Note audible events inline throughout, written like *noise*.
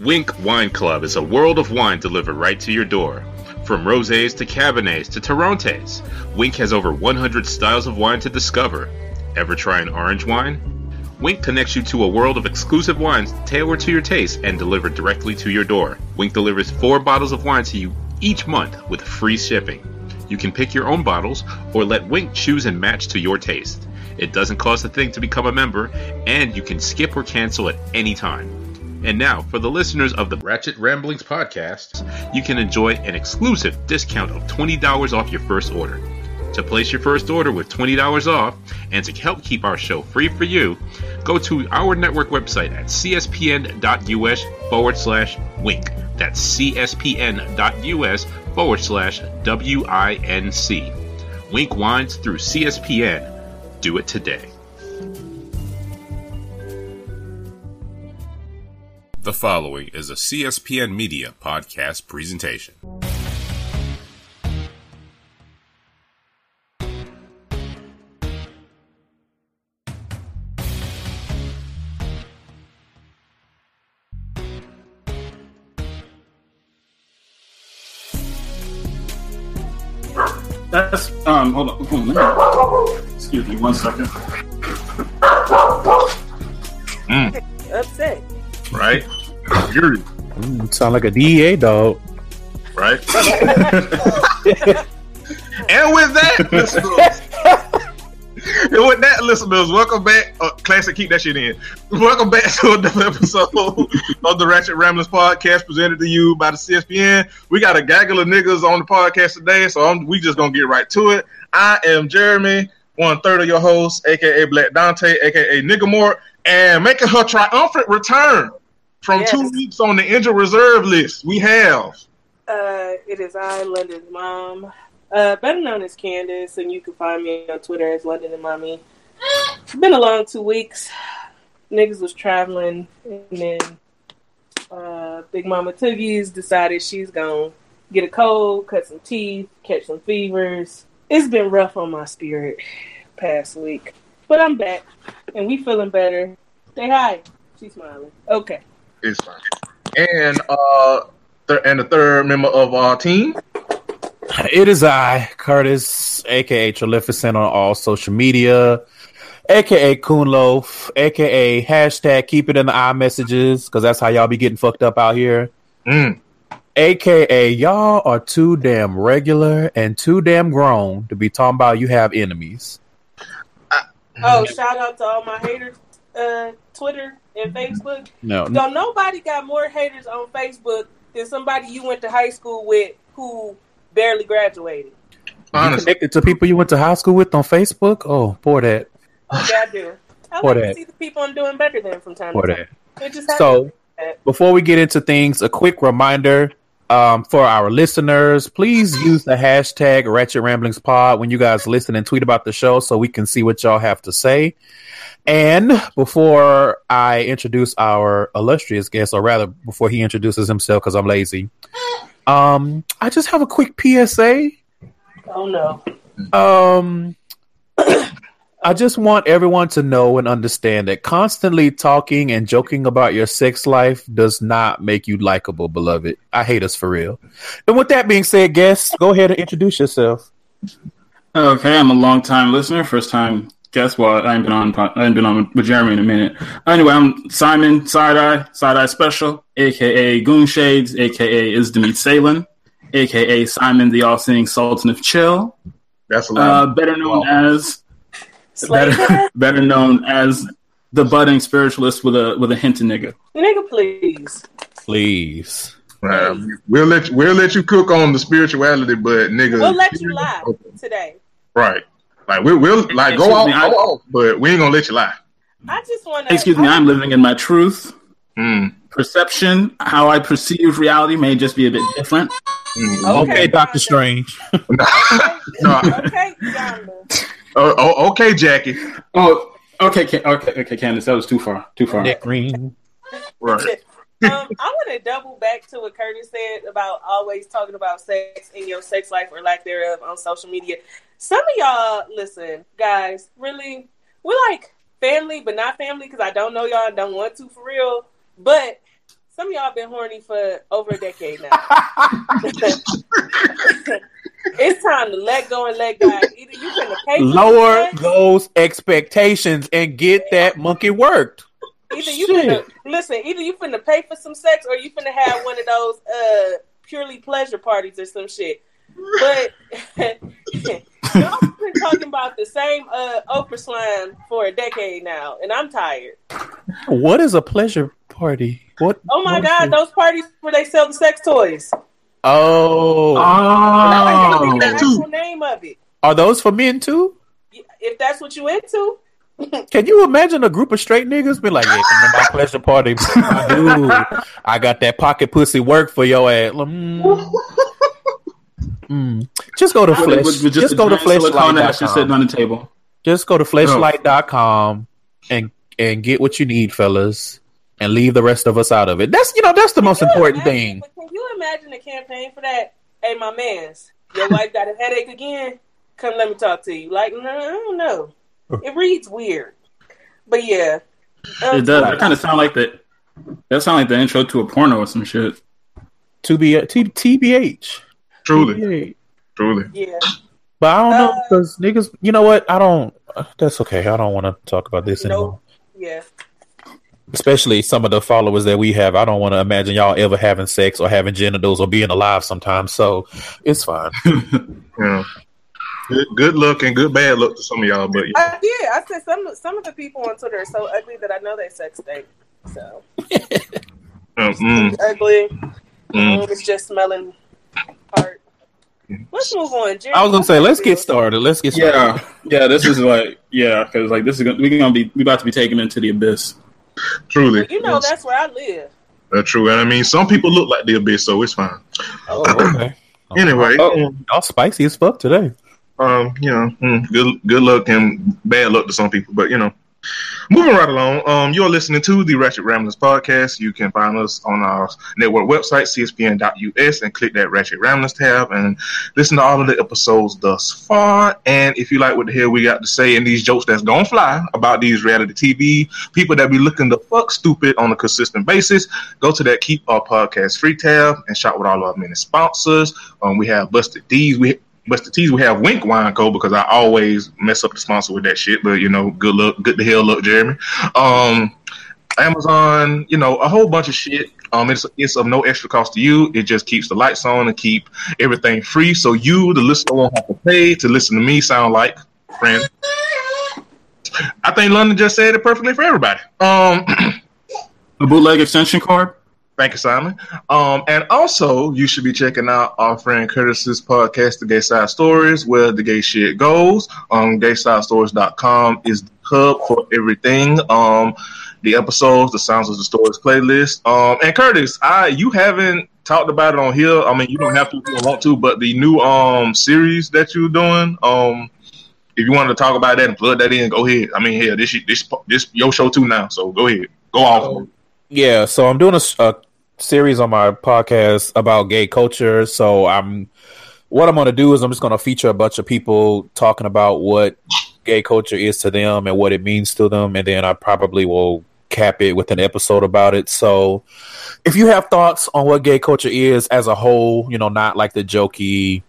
Winc Wine Club is a world of wine delivered right to your door. From rosés to cabernets to Torrontés, Winc has over 100 styles of wine to discover. Ever try an orange wine? Winc connects you to a world of exclusive wines tailored to your taste and delivered directly to your door. Winc delivers four bottles of wine to you each month with free shipping. You can pick your own bottles or let Winc choose and match to your taste. It doesn't cost a thing to become a member, and you can skip or cancel at any time. And now, for the listeners of the Ratchet Ramblings podcast, you can enjoy an exclusive discount of $20 off your first order. To place your first order with $20 off and to help keep our show free for you, go to our network website at cspn.us forward slash winc. That's cspn.us forward slash W-I-N-C. Winc Wines through CSPN. Do it today. The following is a CSPN Media podcast presentation. That's um. Hold on. Hold on. Excuse me. One second. upset. Right? You're Mm, sound like a DEA dog. right. *laughs* and with that, listeners, and with that, listeners, welcome back. Uh, classic, keep that shit in. Welcome back to another episode of the Ratchet Ramblers podcast, presented to you by the CSPN. We got a gaggle of niggas on the podcast today, so I'm, we just gonna get right to it. I am Jeremy, one third of your host, aka Black Dante, aka Nigga Mort, and making her triumphant return from Yes. two weeks on the injured reserve list. We have. Uh, it is I, London's mom, uh, better known as Candace, and you can find me on Twitter as London and Mommy. It's been a long two weeks. Niggas was traveling, and then uh, Big Mama Toogies decided she's gonna get a cold, cut some teeth, catch some fevers. It's been rough on my spirit past week, but I'm back, and we feeling better. Say hi. She's smiling. Okay. It's fine. And uh, th- and the third member of our team. It is I, Curtis, aka Trelificent on all social media, aka Coonloaf, aka hashtag keep it in the eye messages, because that's how y'all be getting fucked up out here. Mm. AKA y'all are too damn regular and too damn grown to be talking about you have enemies. Oh, shout out to all my haters, uh, Twitter and Facebook. No, Don't nobody got more haters on Facebook than somebody you went to high school with who barely graduated. you Honestly, connected to people you went to high school with on Facebook? Oh, poor that. Yeah, I do. I Poor like that. to see the people I'm doing better than from time Poor to time. that. It just happens. So, before we get into things, a quick reminder um, for our listeners: please use the hashtag Ratchet Ramblings Pod when you guys listen and tweet about the show, so we can see what y'all have to say. And before I introduce our illustrious guest, or rather, before he introduces himself, because I'm lazy, um, I just have a quick PSA. oh no. Um, I just want everyone to know and understand that constantly talking and joking about your sex life does not make you likable, beloved. I hate us for real. And with that being said, guest, go ahead and introduce yourself. Okay, I'm a long time listener, first time guest. what? I ain't been on. I ain't been on with Jeremy in a minute. Anyway, I'm Simon Side Eye Side Eye Special, aka Goon Shades, aka Is Demeet Salin, aka Simon the All Seeing Sultan of Chill, that's a uh, lot. better known as better, *laughs* better known as the budding spiritualist with a with a hint of nigga. Nigga, please. Please. Uh, we'll let you, we'll let you cook on the spirituality, but nigga, We'll let you *laughs* lie today. Right. Like we will like go Excuse off, me, I- go off, but we ain't gonna let you lie. I just want to. Excuse me, I'm living in my truth. Mm. Perception, how I perceive reality may just be a bit different. Mm. Okay, Doctor Strange. *laughs* No, Okay, Yonder. oh, oh, okay, Jackie. Oh, okay, okay, okay, Candace, that was too far, too far. Nick Green. Right. Um, I want to double back to what Curtis said about always talking about sex in your sex life or lack thereof on social media. Some of y'all, listen, guys, really, we're like family, but not family because I don't know y'all and don't want to for real. But some of y'all been horny for over a decade now. *laughs* it's time to let go and let God. Either you finna pay Lower those expectations and get that monkey worked. Either you Shit. finna listen. Either you finna pay for some sex, or you finna have one of those uh purely pleasure parties or some shit. But *laughs* y'all been talking about the same uh Oprah slime for a decade now, and I'm tired. What is a pleasure party? What? Oh my what is god, it? those parties where they sell the sex toys. Oh, I can't the Oh, actual name of it. are those for men too? If that's what you into, Can you imagine a group of straight niggas be like, "Yeah, come to my pleasure party, dude. I got that pocket pussy work for your ass." Mm. Mm. Just go to With- flesh. with- with just go to giant just sitting fleshlight.com. on the table. Just go to fleshlight.com and and get what you need, fellas, and leave the rest of us out of it. That's you know that's the most Can you important imagine- thing. Can you imagine a campaign for that? Hey, my man's, your wife got a headache again. Come, let me talk to you. Like, no, I don't know. It reads weird, but yeah, Um, It does. That kind of sound like the. That sound like the intro to a porno or some shit. To be T- TBH. Truly, TBH. truly. Yeah, But I don't know Uh, because niggas. You know what? I don't. uh, That's okay. I don't want to talk about this anymore. no, yeah. Especially some of the followers that we have. I don't want to imagine y'all ever having sex or having genitals or being alive sometimes. So it's fine. *laughs* Yeah. Good, good luck and good bad luck to some of y'all, but yeah. I did. I said some some of the people on Twitter are so ugly that I know they sex stink. So *laughs* Um, mm, ugly. mm. Um, it's just smelling hard. Let's move on. Jerry, I was gonna say, let's get started. Let's get started. Yeah, yeah. This is like, yeah, because like this is gonna, we gonna be we about to be taken into the abyss. Truly. You know that's where I live. Uh, true. And I mean, some people look like the abyss, so it's fine. Oh, okay. *clears throat* Anyway, Oh, y'all spicy as fuck today. Um, you know, mm, good good luck and bad luck to some people, but you know. Moving right along, um, you're listening to the Ratchet Ramblers podcast. You can find us on our network website, cspn.us, and click that Ratchet Ramblers tab and listen to all of the episodes thus far. And if you like what the hell we got to say and these jokes that's gonna fly about these reality TV people that be looking the fuck stupid on a consistent basis, go to that Keep Our Podcast Free tab and shop with all of our many sponsors. Um, we have Busted D's. We Busted T's. We have Winc Wine Co. because I always mess up the sponsor with that shit. But you know, good luck, good the hell luck, Jeremy. Um, Amazon, you know, a whole bunch of shit. Um, it's it's of no extra cost to you. It just keeps the lights on and keep everything free, so you, the listener, won't have to pay to listen to me sound like friend. I think London just said it perfectly for everybody. Um. *clears throat* A bootleg extension cord. Thank you, Simon. Um, and also, you should be checking out our friend Curtis's podcast, The Gay Side Stories, where the gay shit goes. Um, GaySideStories.com is the hub for everything. Um, the episodes, the sounds of the stories playlist. Um, and Curtis, I you haven't talked about it on here. I mean, you don't have to if you don't want to, but the new um series that you're doing, um, if you wanted to talk about that and plug that in, go ahead. I mean, here this this this your show too now, so go ahead, go off. Yeah, so I'm doing a, a series on my podcast about gay culture. So I'm what I'm going to do is I'm just going to feature a bunch of people talking about what gay culture is to them and what it means to them, and then I probably will cap it with an episode about it. So if you have thoughts on what gay culture is as a whole, you know, not like the jokey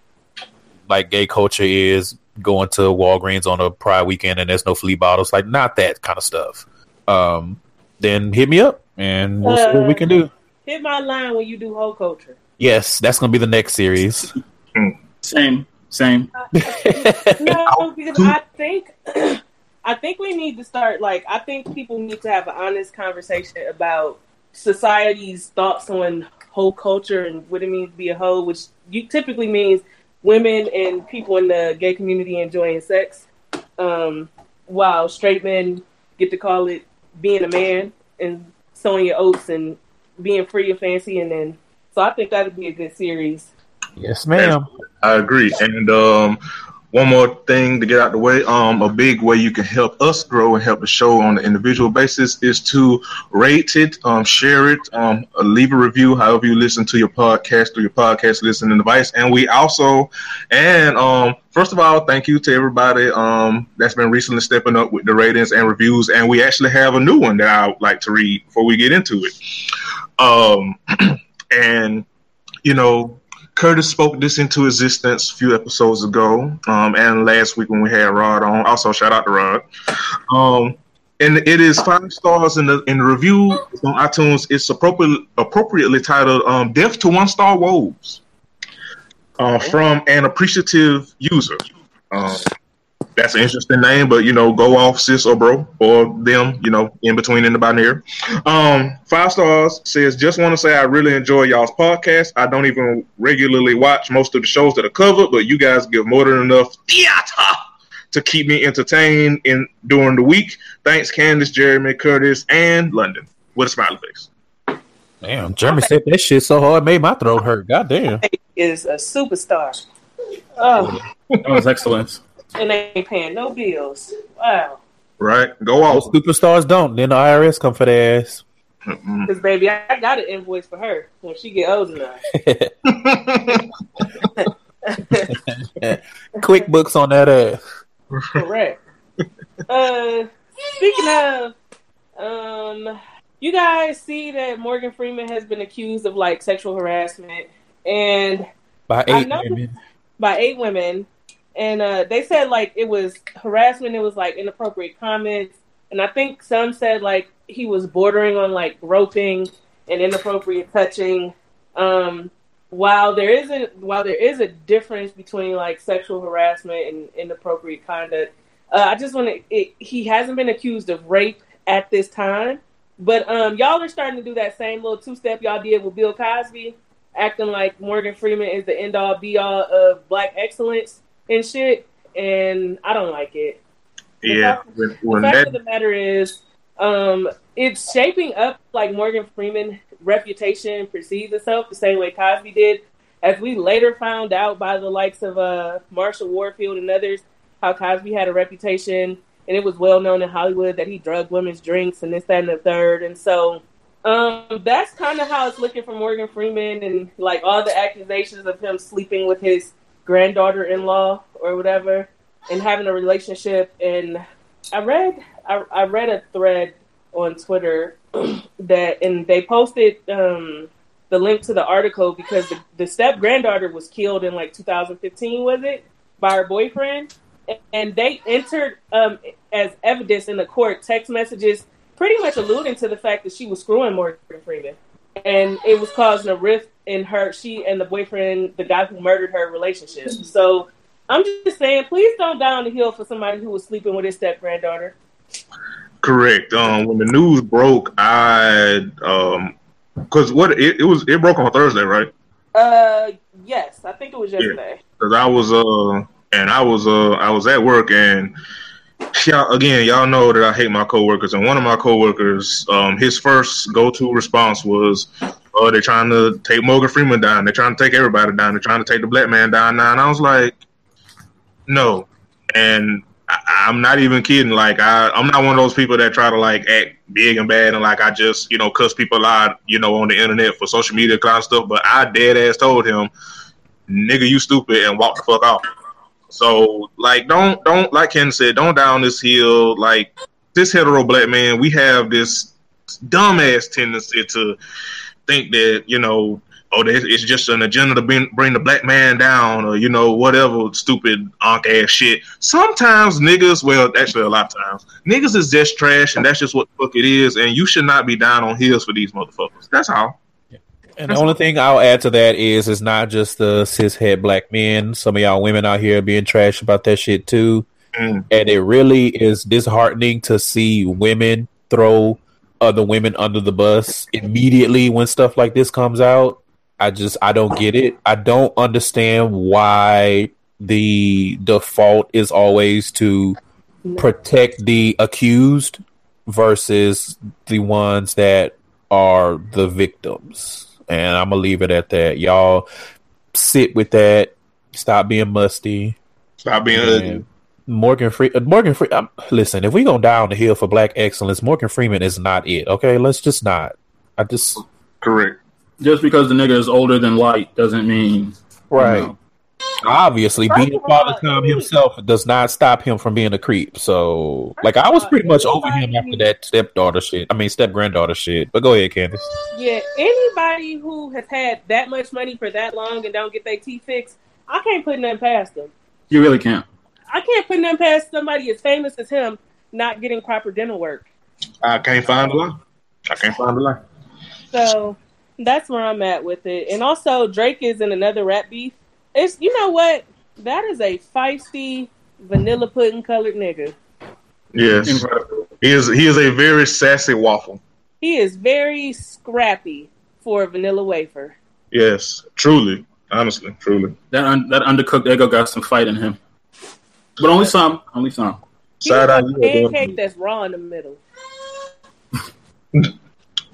like gay culture is going to Walgreens on a Pride weekend and there's no flea bottles, like not that kind of stuff. Um, then hit me up and we'll see what we can do. Hit my line when you do whole culture. Yes, that's gonna be the next series. Same, same. *laughs* No, *laughs* because I think *clears throat* I think we need to start like I think people need to have an honest conversation about society's thoughts on whole culture and what it means to be a hoe, which you typically means women and people in the gay community enjoying sex, um, while straight men get to call it being a man and sowing your oats and being free and fancy, and then so I think that would be a good series. yes, ma'am. I agree. And um, one more thing to get out the way. Um, a big way you can help us grow and help the show on an individual basis is to rate it, um, share it, um, uh, leave a review. However you listen to your podcast or your podcast listening device. And we also, and um, first of all, thank you to everybody um that's been recently stepping up with the ratings and reviews. And we actually have a new one that I would like to read before we get into it. Um, *clears throat* and you know, Curtis spoke this into existence a few episodes ago, um, and last week when we had Rod on. Also, shout out to Rod. Um, and it is five stars in the in the review on iTunes. It's appropriately appropriately titled um, "Death to One Star Wolves" uh, from an appreciative user. Um, that's an interesting name, but you know, go off sis or bro or them, you know, in between in the binary. Um, five stars says, just want to say I really enjoy y'all's podcast. I don't even regularly watch most of the shows that are covered, but you guys give more than enough theater to keep me entertained in during the week. Thanks, Candace, Jeremy, Curtis, and London. With a smiley face. Damn, Jeremy said that shit so hard, made my throat hurt. God damn. Is a superstar. Oh, That was excellent. And they ain't paying no bills. Wow. Right? Go Most off. superstars don't. Then the IRS come for their ass. Mm-mm. Cause baby, I got an invoice for her when she get old enough. *laughs* QuickBooks on that ass. Correct. uh, speaking of, um, you guys see that Morgan Freeman has been accused of like sexual harassment and By eight know- women. by eight women, and uh, they said like it was harassment. It was like inappropriate comments, and I think some said like he was bordering on like groping and inappropriate touching. Um, while there isn't, while there is a difference between like sexual harassment and inappropriate conduct, uh, I just want to. He hasn't been accused of rape at this time, but um, y'all are starting to do that same little two step y'all did with Bill Cosby acting like Morgan Freeman is the end all be all of black excellence and shit, and I don't like it. Yeah. When, The fact that of the matter is, um, it's shaping up like Morgan Freeman reputation precedes itself the same way Cosby did. As we later found out by the likes of uh, Marshall Warfield and others, how Cosby had a reputation, and it was well known in Hollywood that he drugged women's drinks and this, that, and the third. And so um, that's kind of how it's looking for Morgan Freeman and like all the accusations of him sleeping with his granddaughter in law or whatever and having a relationship. And I read I, I read a thread on Twitter *clears throat* that and they posted um, the link to the article because the, the step granddaughter was killed in like 2015 was it? By her boyfriend. And they entered um, as evidence in the court text messages pretty much alluding to the fact that she was screwing Morgan Freeman, and it was causing a rift in her, she and the boyfriend, the guy who murdered her relationship. So I'm just saying, please don't die on the hill for somebody who was sleeping with his step granddaughter. Correct. Um, when the news broke, I um, because what it, it was, it broke on Thursday, right? Uh, yes, I think it was yesterday. Because I was uh, and I was uh, I was at work, and y'all again, y'all know that I hate my coworkers, and one of my coworkers, um, his first go-to response was, "Oh, they're trying to take Morgan Freeman down. They're trying to take everybody down. They're trying to take the black man down now." And I was like, "No," and I, I'm not even kidding. Like I, I'm not one of those people that try to like act big and bad and like I just you know cuss people out you know on the internet for social media kind of stuff. But I dead ass told him, "Nigga, you stupid," and walk the fuck off. So like, don't don't like Ken said, don't down this hill. Like this hetero black man, we have this dumbass tendency to think that you know oh, it's just an agenda to bring, bring the black man down, or you know, whatever stupid onk ass shit. Sometimes niggas, well, actually, a lot of times, niggas is just trash, and that's just what the fuck it is. And you should not be down on heels for these motherfuckers. That's all. And the only thing I'll add to that is it's not just the cishet black men. Some of y'all women out here being trash about that shit too. Mm. And it really is disheartening to see women throw other women under the bus immediately when stuff like this comes out. I just I don't get it. I don't understand why the default is always to protect the accused versus the ones that are the victims. And I'm gonna leave it at that. Y'all sit with that. Stop being musty. Stop being. Morgan Free, uh, Morgan Free. Um, listen, if we gonna die on the hill for black excellence, Morgan Freeman is not it. Okay, let's just not. I just Correct. Just because the nigga is older than light doesn't mean you right. know. Obviously, First being of Father all, Time himself does not stop him from being a creep. So, like, I was pretty much over him after that stepdaughter shit. I mean, step granddaughter shit. But go ahead, Candace. Yeah, anybody who has had that much money for that long and don't get their teeth fixed, I can't put nothing past them. You really can't. I can't put nothing past somebody as famous as him not getting proper dental work. I can't find a lie. I can't find a lie. So that's where I'm at with it. And also, Drake is in another rap beef. It's you know what? That is a feisty vanilla pudding colored nigga. Yes, Incredible. he is. He is a very sassy waffle. He is very scrappy for a vanilla wafer. Yes, truly, honestly, truly. That un- that undercooked ego got some fight in him, but only some. Only some. He Side eye, got a you are pancake that's raw in the middle.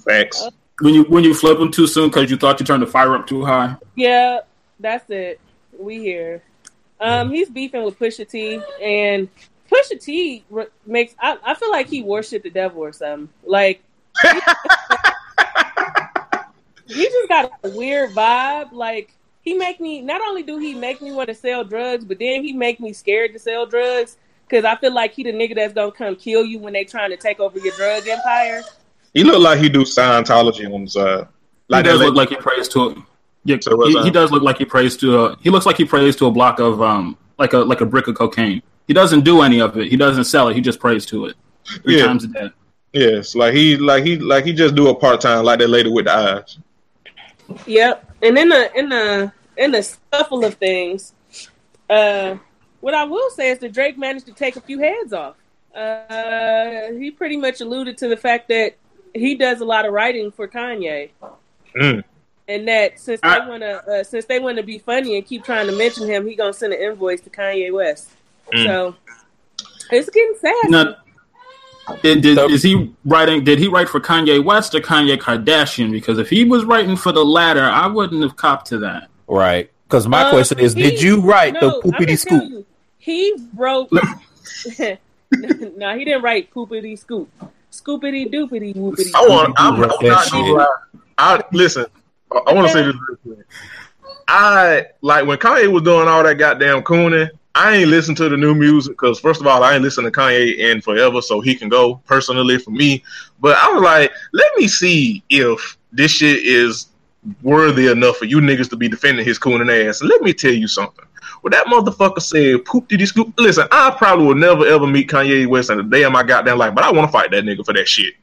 facts. When you when you flip them too soon because you thought you turned the fire up too high. Yeah, that's it. We here. Um, he's beefing with Pusha T, and Pusha T re- makes. I, I feel like he worshipped the devil or something. Like *laughs* he just got a weird vibe. Like he make me. Not only do he make me want to sell drugs, but then he make me scared to sell drugs because I feel like he the nigga that's gonna come kill you when they trying to take over your drug empire. He look like he do Scientology on the side. Like He does look like he prays to it. Yeah, So he, he does look like he prays to a. He looks like he prays to a block of um like a like a brick of cocaine. He doesn't do any of it. He doesn't sell it. He just prays to it three Yeah. times a day. yes, like he, like he, like he just do a part time, like that lady with the eyes. Yep. And in the in the in the scuffle of things, uh, what I will say is that Drake managed to take a few heads off. Uh, he pretty much alluded to the fact that he does a lot of writing for Kanye, Mm. and that since they I- want to uh, since they want to be funny and keep trying to mention him, he gonna send an invoice to Kanye West. Mm. So it's getting sad. Now, did, did, So- is he writing? Did he write for Kanye West or Kanye Kardashian? Because if he was writing for the latter, I wouldn't have copped to that. Right. Because my Um, question is, he- did you write no, the poopity scoop? you, he wrote. *laughs* no, he didn't write poopity scoop. Scoopity doopity whoopity. I want. I'm, I'm not gonna lie. I listen. I, I want to say this real quick. I like when Kanye was doing all that goddamn cooning. I ain't listen to the new music because first of all, I ain't listened to Kanye in forever, so he can go personally for me. But I was like, let me see if this shit is worthy enough for you niggas to be defending his cooning ass. And let me tell you something. When that motherfucker said poop did he scoop, listen, I probably will never ever meet Kanye West in a day of my goddamn life, but I want to fight that nigga for that shit.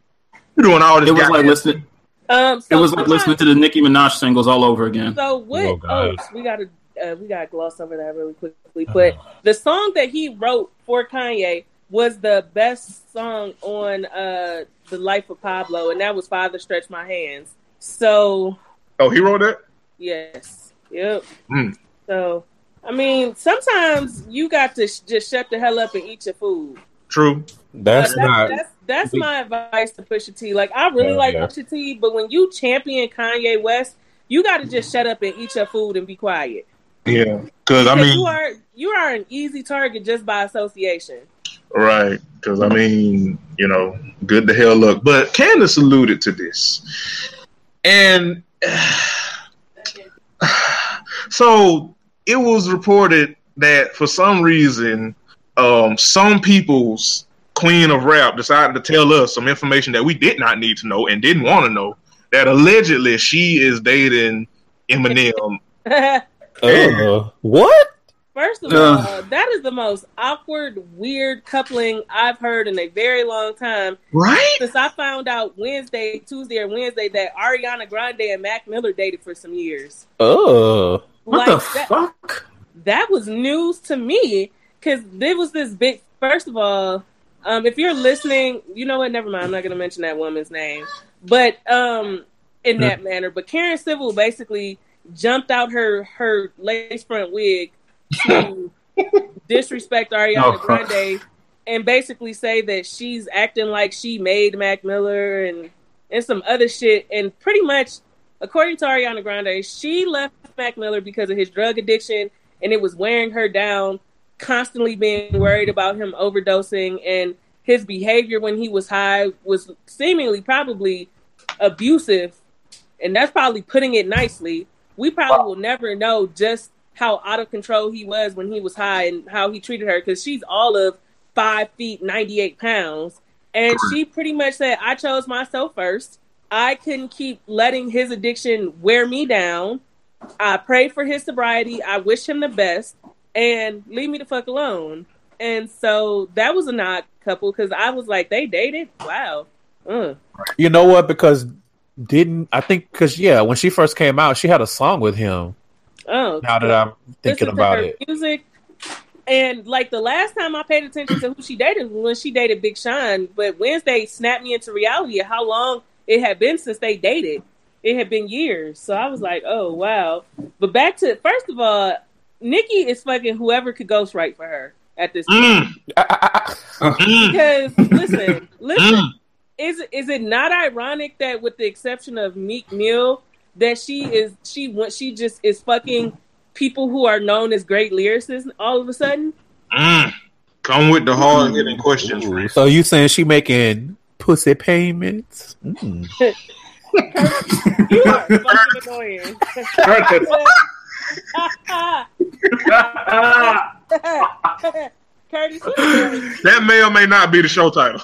You doing all this It was like listening. Um, It was like listening to the Nicki Minaj singles all over again. So what? Oh, Oh, we gotta uh, we gotta gloss over that really quickly. But the song that he wrote for Kanye was the best song on uh the Life of Pablo, and that was "Father Stretch My Hands." So Oh, he wrote that? yes, yep. Mm. So I mean, sometimes you got to sh- just shut the hell up and eat your food. True. That's Uh, not. that's, that's my advice to Pusha T. Like I really Yeah, like yeah. Pusha T, but when you champion Kanye West, you got to just shut up and eat your food and be quiet. Yeah. Because, I mean, you are you are an easy target just by association. right. Because, I mean, you know, good to hell luck. But Candace alluded to this. And *sighs* so it was reported that for some reason, um, some people's queen of rap decided to tell us some information that we did not need to know and didn't want to know. That allegedly she is dating Eminem. *laughs* Uh, what? First of Ugh. all, that is the most awkward, weird coupling I've heard in a very long time. Right? Since I found out Wednesday, Tuesday, or Wednesday that Ariana Grande and Mac Miller dated for some years. Oh. What the that, fuck? that was news to me because there was this big. First of all, um, if you're listening, you know what? Never mind. I'm not going to mention that woman's name, but um, in that manner. But Karen Civil basically jumped out her her lace front wig to *laughs* disrespect Ariana Oh. Grande and basically say that she's acting like she made Mac Miller and and some other shit. And pretty much, according to Ariana Grande, she left Mac Miller because of his drug addiction and it was wearing her down, constantly being worried about him overdosing and his behavior when he was high was seemingly probably abusive. And that's probably putting it nicely. We probably will never know just how out of control he was when he was high and how he treated her because she's all of five feet ninety eight pounds, and she pretty much said, "I chose myself first. I couldn't keep letting his addiction wear me down. I pray for his sobriety. I wish him the best, and leave me the fuck alone." And so that was a not couple because I was like, they dated. Wow. Uh. You know what? Because didn't I think? Because yeah, when she first came out, she had a song with him. Oh, Now that I'm thinking about it, music. And like the last time I paid attention to who she dated was when she dated Big Sean. But Wednesday snapped me into reality of how long it had been since they dated. It had been years. So I was like, oh wow. But back to first of all, Nicki is fucking whoever could ghostwrite for her at this point. Mm, *laughs* mm, Because listen, listen, mm. Is is it not ironic that with the exception of Meek Mill, that she is she went she just is fucking people who are known as great lyricists all of a sudden? Mm. Come with the hard hitting questions. Ooh, so you saying she making pussy payments? Mm. *laughs* You are fucking annoying. *laughs* *laughs* Curtis, what That may or may not be the show title.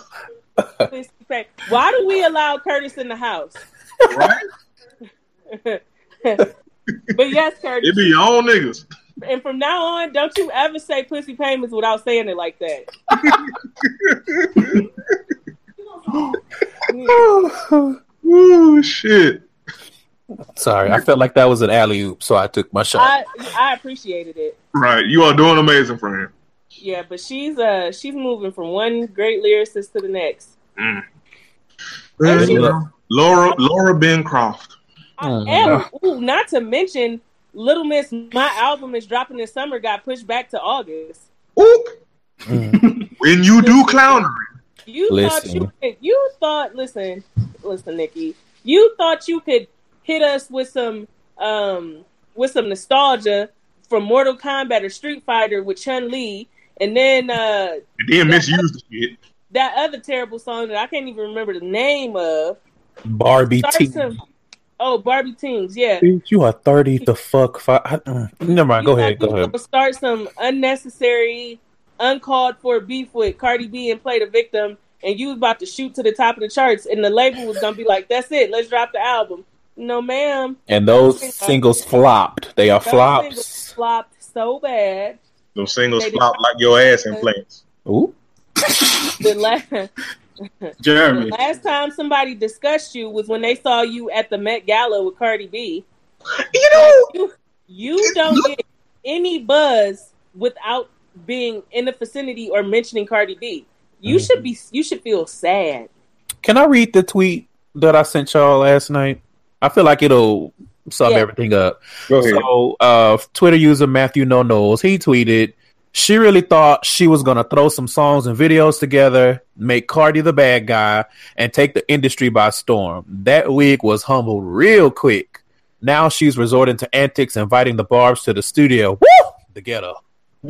Doing? why do we allow Curtis in the house? Right? *laughs* But yes, Curtis. It be your own niggas. And from now on, don't you ever say pussy payments without saying it like that. *laughs* Oh shit. Sorry, I felt like that was an alley oop, so I took my shot. I I appreciated it. Right. You are doing amazing for him. Yeah, but she's uh she's moving from one great lyricist to the next. Mm. And she- Laura Laura Bencroft. Oh, I am. Ooh, not to mention, Little Miss, my album is dropping this summer. Got pushed back to August. Oop. Mm. When you do clownery. You Listen. thought you could, you thought listen listen Nicki you thought you could hit us with some um with some nostalgia from Mortal Kombat or Street Fighter with Chun Li and then uh And then misuse the shit. That other terrible song that I can't even remember the name of Barbie Start T. some- oh Barbie Tingz yeah You are thirty the fuck. Fi- I, mm. Never mind. Go You ahead. Go ahead. Start some unnecessary, uncalled for beef with Cardi B and play the victim, and you was about to shoot to the top of the charts, and the label was gonna be like, "That's it, let's drop the album." No, ma'am. And those singles flopped. They are Those flops. flopped so bad. Those singles flopped like your ass implants. Ooh. The last, *laughs* Jeremy. last time somebody discussed you was when they saw you at the Met Gala with Cardi B. You know, You, you don't get any buzz without being in the vicinity or mentioning Cardi B. You Mhm. should be. You should feel sad. Can I read the tweet that I sent y'all last night? I feel like it'll sum Yeah. everything up. go ahead. So, uh, Twitter user Matthew No Knows he tweeted, "She really thought she was gonna throw some songs and videos together, make Cardi the bad guy, and take the industry by storm. That wig was humbled real quick. Now she's resorting to antics, inviting the Barbs to the studio. Woo! The ghetto. *laughs*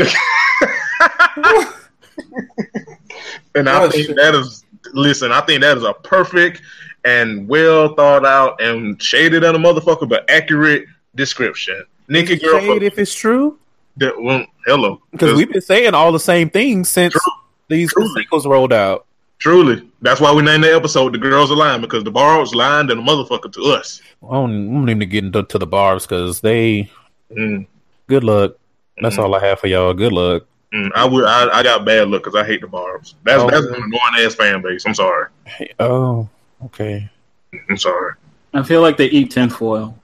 and I think that is listen, I think that is a perfect and well thought out and shaded on a motherfucker, but accurate description. Nicki girl Shade if it's true, that well, hello. because we've been saying all the same things since True. these Truly. singles rolled out. truly. That's why we named the episode The Girls Are Lying, because the bars lying and the motherfucker to us. I don't, I don't even get into to the Barbs because they. Mm, Good luck. That's mm, all I have for y'all. Good luck. mm. I would I, I got bad luck because I hate the barbs. That's Oh. that's an annoying ass fan base. I'm sorry. Oh, okay. I'm sorry. I feel like they eat tinfoil.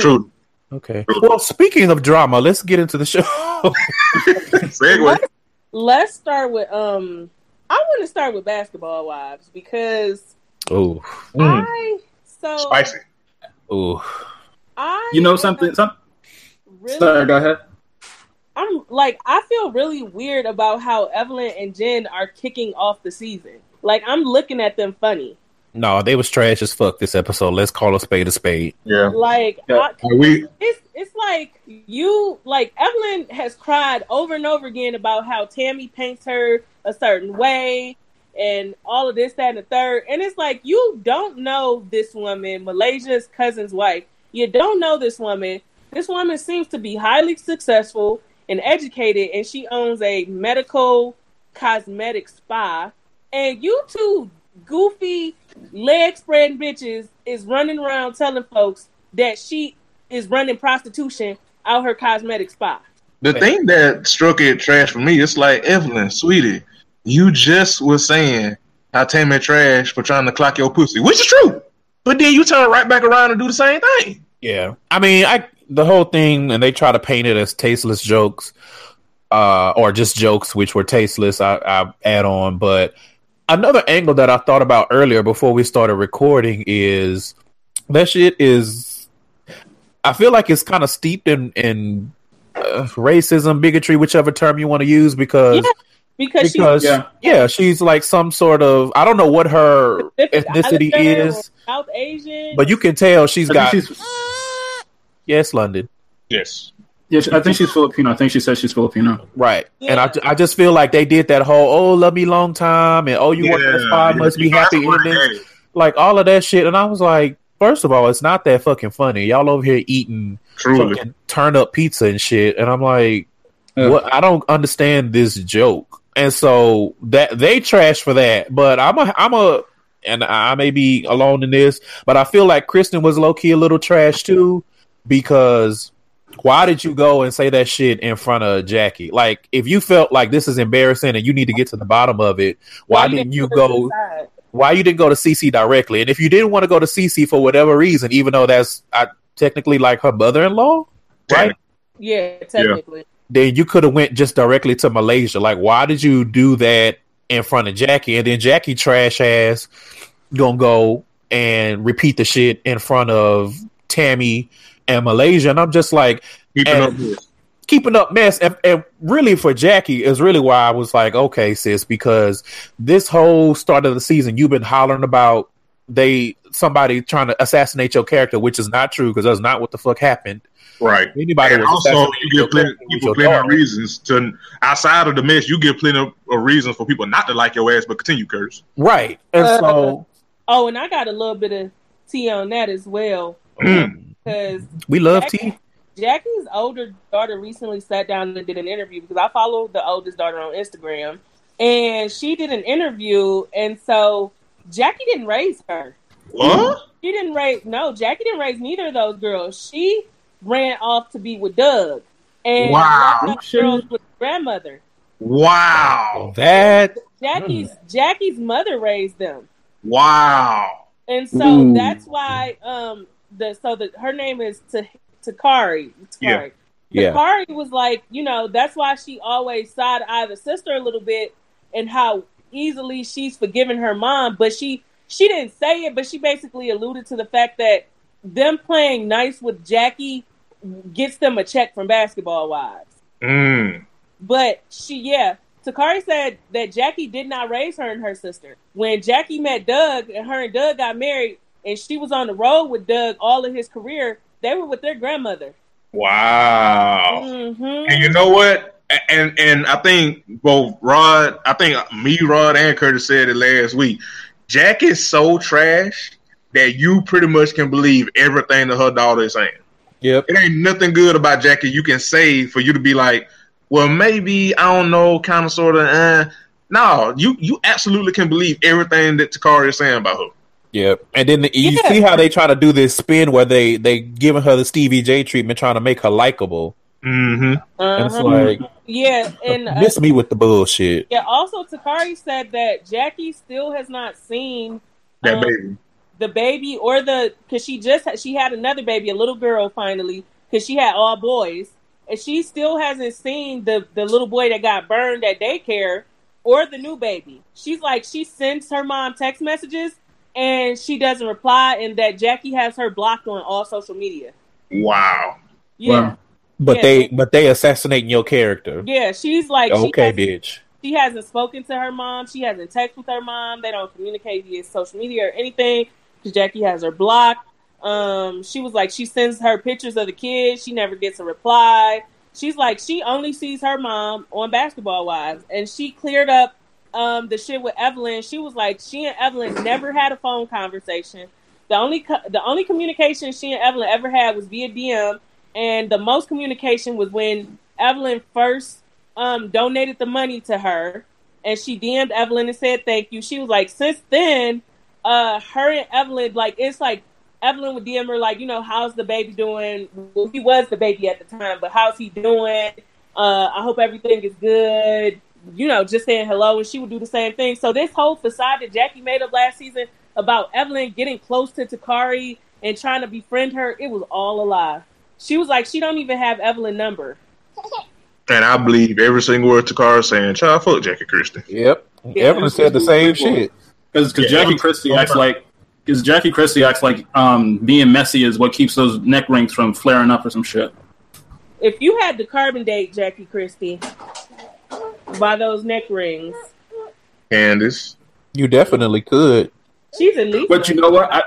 True. Okay. Well, speaking of drama, let's get into the show. *laughs* Let's, let's start with um. I want to start with Basketball Wives because oh, Mm, I so spicy. oh. I You know something? Some, really sorry, go ahead. I'm like I feel really weird about how Evelyn and Jen are kicking off the season. Like I'm looking at them funny. No, they was trash as fuck this episode. Let's call a spade a spade. Yeah. Like Yeah. I, Are we it's it's like you like Evelyn has cried over and over again about how Tammy paints her a certain way and all of this, that, and the third. And it's like you don't know this woman, Malaysia's cousin's wife. You don't know this woman. This woman seems to be highly successful and educated, and she owns a medical cosmetic spa. And you two goofy leg spreading bitches is running around telling folks that she is running prostitution out her cosmetic spa. The thing that struck it trash for me, it's like Evelyn, sweetie, you just was saying how Tammy trash for trying to clock your pussy, which is true. But then you turn right back around and do the same thing. Yeah, I mean, I the whole thing, and they try to paint it as tasteless jokes, uh, or just jokes which were tasteless. I, I add on, but another angle that I thought about earlier before we started recording is that shit is. I feel like it's kind of steeped in in uh, racism, bigotry, whichever term you want to use, because. Yeah, because, because she's yeah. Yeah. she's like some sort of I don't know what her ethnicity either is, South Asian, but you can tell she's I got she's, yes, London. Yes. Yeah, I think she's Filipino. I think she says she's Filipino. Right. And I, I just feel like they did that whole, oh, love me long time, and oh, you work at the spa, must be happy That's what it endings. is. Like all of that shit. And I was like, first of all, it's not that fucking funny. Y'all over here eating Truly. fucking turn up pizza and shit. And I'm like, Yeah. what? I don't understand this joke. And so that they trash for that. But I'm a, I'm a, and I may be alone in this, but I feel like Kristen was low key a little trash too, because why did you go and say that shit in front of Jackie? Like, if you felt like this is embarrassing and you need to get to the bottom of it, why, didn't you go? Why you didn't go to CC directly? And if you didn't want to go to CC for whatever reason, even though that's uh, technically like her mother-in-law, right? Yeah, technically. Then you could have went just directly to Malaysia. Like, why did you do that in front of Jackie? And then Jackie trash ass gonna go and repeat the shit in front of Tammy and Malaysia. And I'm just like, Keeping And- up with. keeping up mess and, and really for Jackie is really why I was like, okay, sis, because this whole start of the season you've been hollering about they somebody trying to assassinate your character, which is not true because that's not what the fuck happened. Right. Anybody And also, you your get plenty, character you with get your plenty of reasons to outside of the mess. You get plenty of, of reasons for people not to like your ass, but continue curse. right? And Uh, so Oh, and I got a little bit of tea on that as well Mm. Because we love Jackie- T. Jackie's older daughter recently sat down and did an interview because I follow the oldest daughter on Instagram, and she did an interview, and so Jackie didn't raise her. What? She didn't raise no. Jackie didn't raise neither of those girls. She ran off to be with Doug, and Wow. left those girls with grandmother. Wow. That Jackie's Jackie's mother raised them. Wow. And so Ooh. that's why um the so the her name is Ta- Takari. Takari. yeah, Takari was like, you know, that's why she always side eye the sister a little bit and how easily she's forgiven her mom, but she she didn't say it, but she basically alluded to the fact that them playing nice with Jackie gets them a check from basketball wives. Mm. But she, yeah, Takari said that Jackie did not raise her and her sister. When Jackie met Doug and her and Doug got married, and she was on the road with Doug all of his career, they were with their grandmother. Wow. hmm And you know what? And and I think both Rod, I think me, Rod, and Curtis said it last week. Jack is so trash that you pretty much can believe everything that her daughter is saying. yep. It ain't nothing good about Jackie you can say for you to be like, well, maybe I don't know, kind of, sort of. Uh. No, you you absolutely can believe everything that Takari is saying about her. Yep. And then the, you Yeah. see how they try to do this spin where they they giving her the Stevie J treatment, trying to make her likable. Mm-hmm. And it's Uh-huh. like, yeah, and uh, miss me with the bullshit. yeah. Also, Takari said that Jackie still has not seen That um, baby. the baby or the because she just she had another baby, a little girl finally because she had all boys, and she still hasn't seen the the little boy that got burned at daycare or the new baby. She's like she sends her mom text messages and she doesn't reply, and that Jackie has her blocked on all social media. Wow. Yeah, Wow. But Yeah. they but they assassinating your character. yeah. She's like okay, has- bitch. she hasn't spoken to her mom. She hasn't texted with her mom. They don't communicate via social media or anything because Jackie has her blocked. Um, she was like, she sends her pictures of the kids. She never gets a reply. She's like, she only sees her mom on Basketball Wives, and she cleared up um, the shit with Evelyn. She was like, she and Evelyn never had a phone conversation. The only co- the only communication she and Evelyn ever had was via DM, and the most communication was when Evelyn first um, donated the money to her, and she DM'd Evelyn and said thank you. She was like, since then, uh, her and Evelyn, like, it's like Evelyn would DM her, like, you know, how's the baby doing? Well, he was the baby at the time, but how's he doing? Uh, I hope everything is good. You know, just saying hello, and she would do the same thing. So this whole facade that Jackie made up last season about Evelyn getting close to Takari and trying to befriend her, it was all a lie. She was like, she don't even have Evelyn number. And I believe every single word Takara saying, child, fuck Jackie Christie. Yep. Yeah. Evelyn said the same shit. Because Yeah, Jackie I'm- Christie I'm acts fine. like because Jackie Christie acts like um, being messy is what keeps those neck rings from flaring up or some shit. If you had the carbon date Jackie Christie by those neck rings, Candace. You definitely could. she's at least. But you know what? I,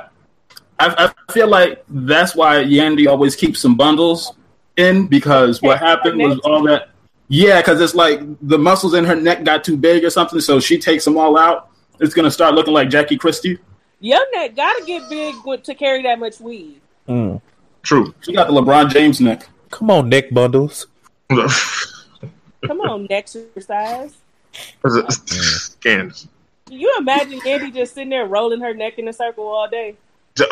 I I feel like that's why Yandy always keeps some bundles in because what happened was all that. Yeah, because it's like the muscles in her neck got too big or something, so she takes them all out. It's gonna start looking like Jackie Christie. Your neck gotta get big to carry that much weed. Mm. True. She got the LeBron James neck. Come on, neck bundles. *laughs* Come on, exercise. Candace. *laughs* Can you imagine Andy just sitting there rolling her neck in a circle all day? *laughs*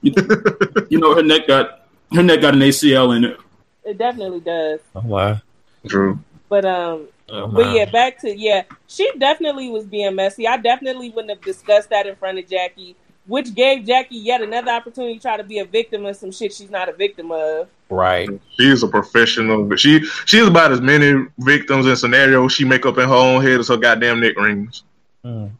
You know, her neck got her neck got an ACL in it. It definitely does. Oh my. True. But um, Oh, but yeah, back to yeah, she definitely was being messy. I definitely wouldn't have discussed that in front of Jackie, which gave Jackie yet another opportunity to try to be a victim of some shit she's not a victim of. Right. She's a professional, but she she is about as many victims and scenarios she make up in her own head as her goddamn neck rings. Mm.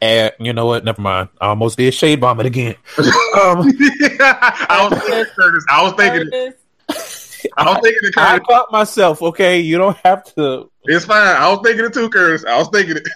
And you know what? Never mind. I almost did shade bomb it again. *laughs* Um, *laughs* I was thinking, Curtis. I was thinking, it. Curtis, I was thinking it, I caught myself. Okay, you don't have to. It's fine. I was thinking it too, Curtis. I was thinking it.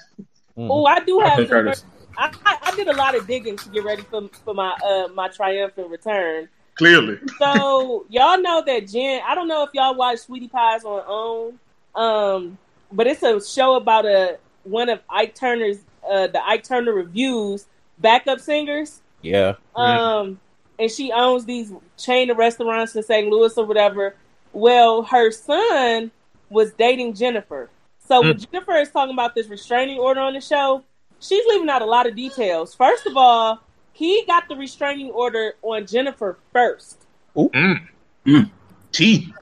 Oh, I do have Okay, some. Curtis. I, I, I did a lot of digging to get ready for for my uh my triumphant return. Clearly, So y'all know that Jen. I don't know if y'all watch Sweetie Pies on OWN, um, but it's a show about a one of Ike Turner's uh the Ike Turner Revue's backup singers. Yeah. Um, and she owns these chain of restaurants in St. Louis or whatever. Well, her son was dating Jennifer. So when Jennifer is talking about this restraining order on the show, she's leaving out a lot of details. First of all, he got the restraining order on Jennifer first. mm. Mm. T.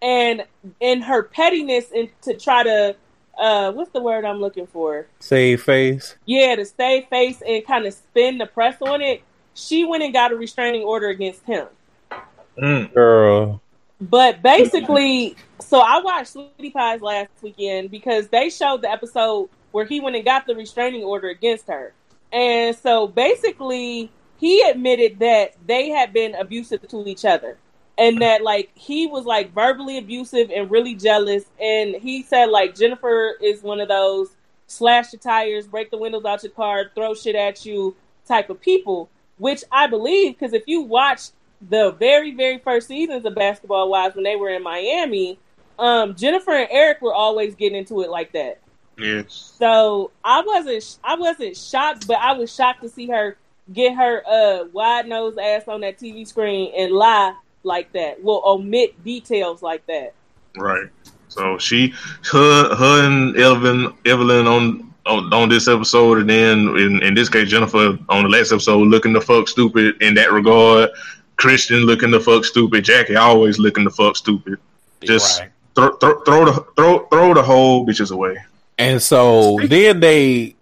And in her pettiness and to try to uh what's the word I'm looking for? Save face. Yeah, to stay face and kind of spin the press on it, she went and got a restraining order against him. Mm. Girl. But basically, so I watched Sweetie Pies last weekend because they showed the episode where he went and got the restraining order against her. And so basically, he admitted that they had been abusive to each other. And that, like, he was, like, verbally abusive and really jealous. And he said, like, Jennifer is one of those slash your tires, break the windows out your car, throw shit at you type of people, which I believe because if you watched the very, very first seasons of Basketball Wives when they were in Miami, um, Jennifer and Eric were always getting into it like that. Yes. So I wasn't, I wasn't shocked, but I was shocked to see her get her uh wide nose ass on that TV screen and lie like that. Well, omit details like that. Right. So she, her, her and Evelyn, Evelyn on on, on this episode, and then in, in this case, Jennifer on the last episode, looking the fuck stupid in that regard. Christian looking the fuck stupid. Jackie always looking the fuck stupid. Just Right. throw, throw, throw the throw throw the whole bitches away. And so then they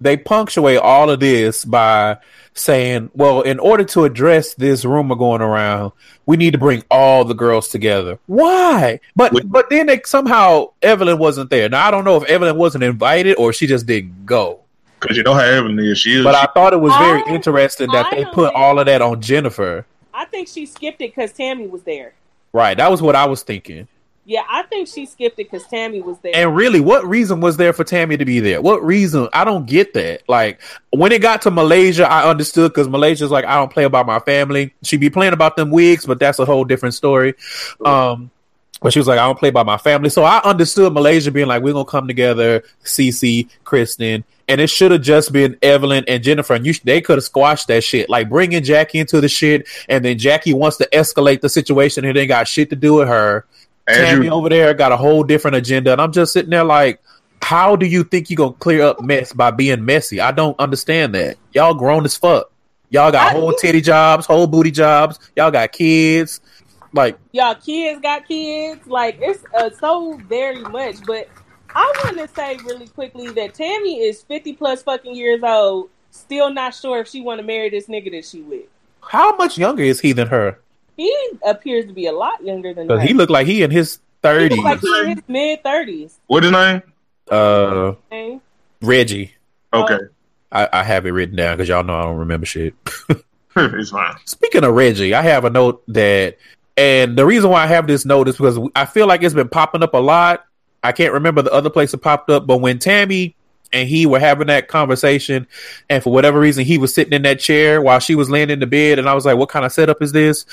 they punctuate all of this by saying, well, in order to address this rumor going around, we need to bring all the girls together. Why? But Wait. but then they, somehow Evelyn wasn't there. Now I don't know if Evelyn wasn't invited or she just didn't go. Because you know how Evelyn is. She is. But I thought it was very I- interesting that I they put think- all of that on Jennifer. I think she skipped it because Tammy was there. Right. That was what I was thinking. Yeah, I think she skipped it because Tammy was there. And really, what reason was there for Tammy to be there? What reason? I don't get that. Like when it got to Malaysia, I understood because Malaysia's like, I don't play about my family. She'd be playing about them wigs, but that's a whole different story. Um, But she was like, I don't play by my family. So I understood Malaysia being like, we're gonna come together, Cece, Kristen, and it should have just been Evelyn and Jennifer. And you, they could have squashed that shit. Like bringing Jackie into the shit, and then Jackie wants to escalate the situation, and they got shit to do with her. Tammy Andrew, over there got a whole different agenda, and I'm just sitting there like, how do you think you gonna clear up mess by being messy? I don't understand that. Y'all grown as fuck. Y'all got I- whole titty jobs, whole booty jobs. Y'all got kids. Like, y'all kids got kids. Like it's uh, so very much. But I want to say really quickly that Tammy is fifty plus fucking years old, still not sure if she want to marry this nigga that she with. how much younger is he than her? He appears to be a lot younger than Because her. he looked like he in his He thirties. like he in his mid thirties. what his name? uh, Reggie. Okay, I, I have it written down because y'all know I don't remember shit. *laughs* it's fine. Speaking of Reggie, I have a note that, and the reason why I have this note is because I feel like it's been popping up a lot. I can't remember the other place it popped up, but when Tammy and he were having that conversation, and for whatever reason he was sitting in that chair while she was laying in the bed, and I was like, "What kind of setup is this?"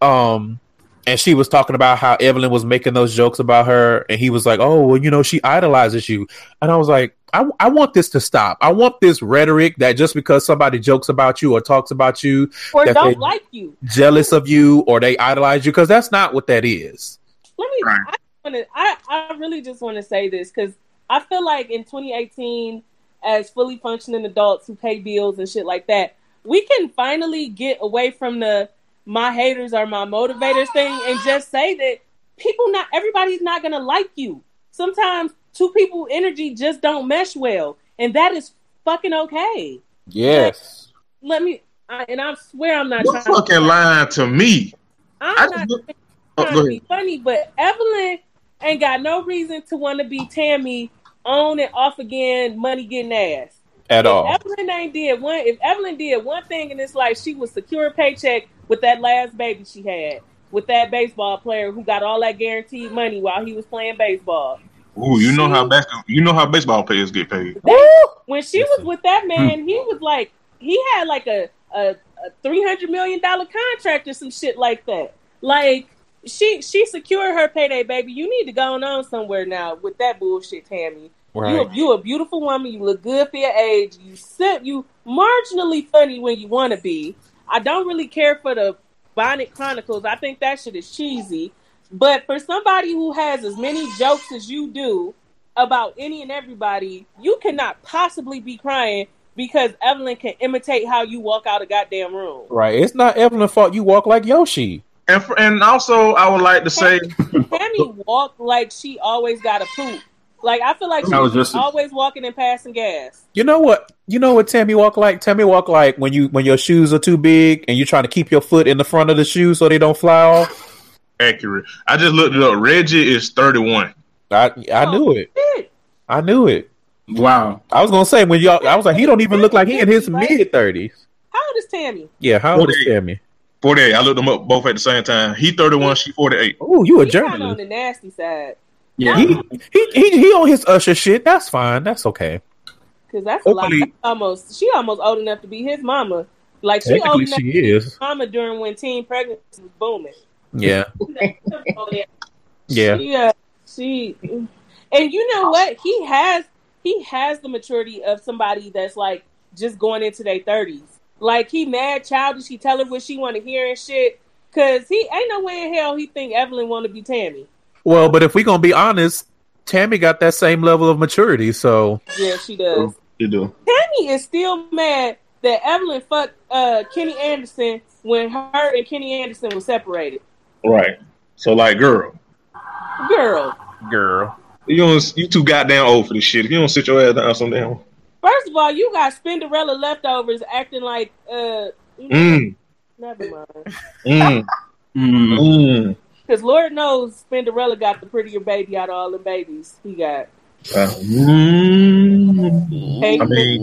Um, and she was talking about how Evelyn was making those jokes about her, and he was like, "Oh, well, you know, she idolizes you," and I was like, "I, I want this to stop. I want this rhetoric that just because somebody jokes about you or talks about you, Or that don't like you. jealous of you, or they idolize you, because that's not what that is." Let me. Right. I want to. I I really just want to say this because I feel like in 2018, as fully functioning adults who pay bills and shit like that, we can finally get away from the my haters are my motivators thing and just say that people not everybody's not gonna like you. Sometimes two people energy just don't mesh well, and that is fucking okay. Yes. Let me. I, and I swear I'm not You're trying. fucking lying to me. I I'm just not look- Oh, trying go to be funny, but Evelyn ain't got no reason to want to be Tammy on and off again, money getting ass. At if all. Evelyn ain't did one, if Evelyn did one thing in this life, she was secure a paycheck with that last baby she had with that baseball player who got all that guaranteed money while he was playing baseball. Ooh, you know how basketball, you know how baseball players get paid. When she was with that man, hmm. he was like he had like a a, a three hundred million dollar contract or some shit like that. Like she she secured her payday, baby. You need to go on somewhere now with that bullshit, Tammy. You Right. a, you a beautiful woman. You look good for your age. You sit you marginally funny when you want to be. I don't really care for the Bonnet Chronicles. I think that shit is cheesy. But for somebody who has as many jokes as you do about any and everybody, you cannot possibly be crying because Evelyn can imitate how you walk out a goddamn room. Right. It's not Evelyn's fault you walk like Yoshi. And for, and also, I would like to say, Tammy walked like she always got a poop. Like I feel like That was she's just- always walking and passing gas. You know what? You know what Tammy walk like? Tammy walk like when you when your shoes are too big and you're trying to keep your foot in the front of the shoe so they don't fly off. *laughs* accurate. I just looked it up. Reggie is 31. I I knew oh, it. Shit. I knew it. Wow. I was gonna say when y'all I was like he don't even look like he in his mid thirties. How old is Tammy? Yeah, how old is 48. Tammy? 48. I looked them up both at the same time. He 31, she 48. Oh, you a He kind on the nasty side. Yeah. He, he he he on his usher shit. That's fine. That's okay. Because that's a lot. That's almost she almost old enough to be his mama. Like she old Technically, enough she to be is. his mama during when teen pregnancy was booming. Yeah, *laughs* Oh, yeah. yeah. She, uh, she, and you know what? He has he has the maturity of somebody that's like just going into their thirties. Like he mad childish. He tell her what she want to hear and shit. Cause he ain't no way in hell he think Evelyn want to be Tammy. Well, but if we're gonna be honest, Tammy got that same level of maturity. So Yeah, she does. You do. Tammy is still mad that Evelyn fucked uh, Kenny Anderson when her and Kenny Anderson were separated. Right. So, like, girl, Girl, girl, you don't, you too goddamn old for this shit. If you don't sit your ass down some damn. first of all, you got Spinderella leftovers acting like uh. you know, Mm, Never mind. mm, *laughs* Mm. mm. Because Lord knows Spinderella got the prettier baby out of all the babies he got. Uh, mm. Hey, I mean,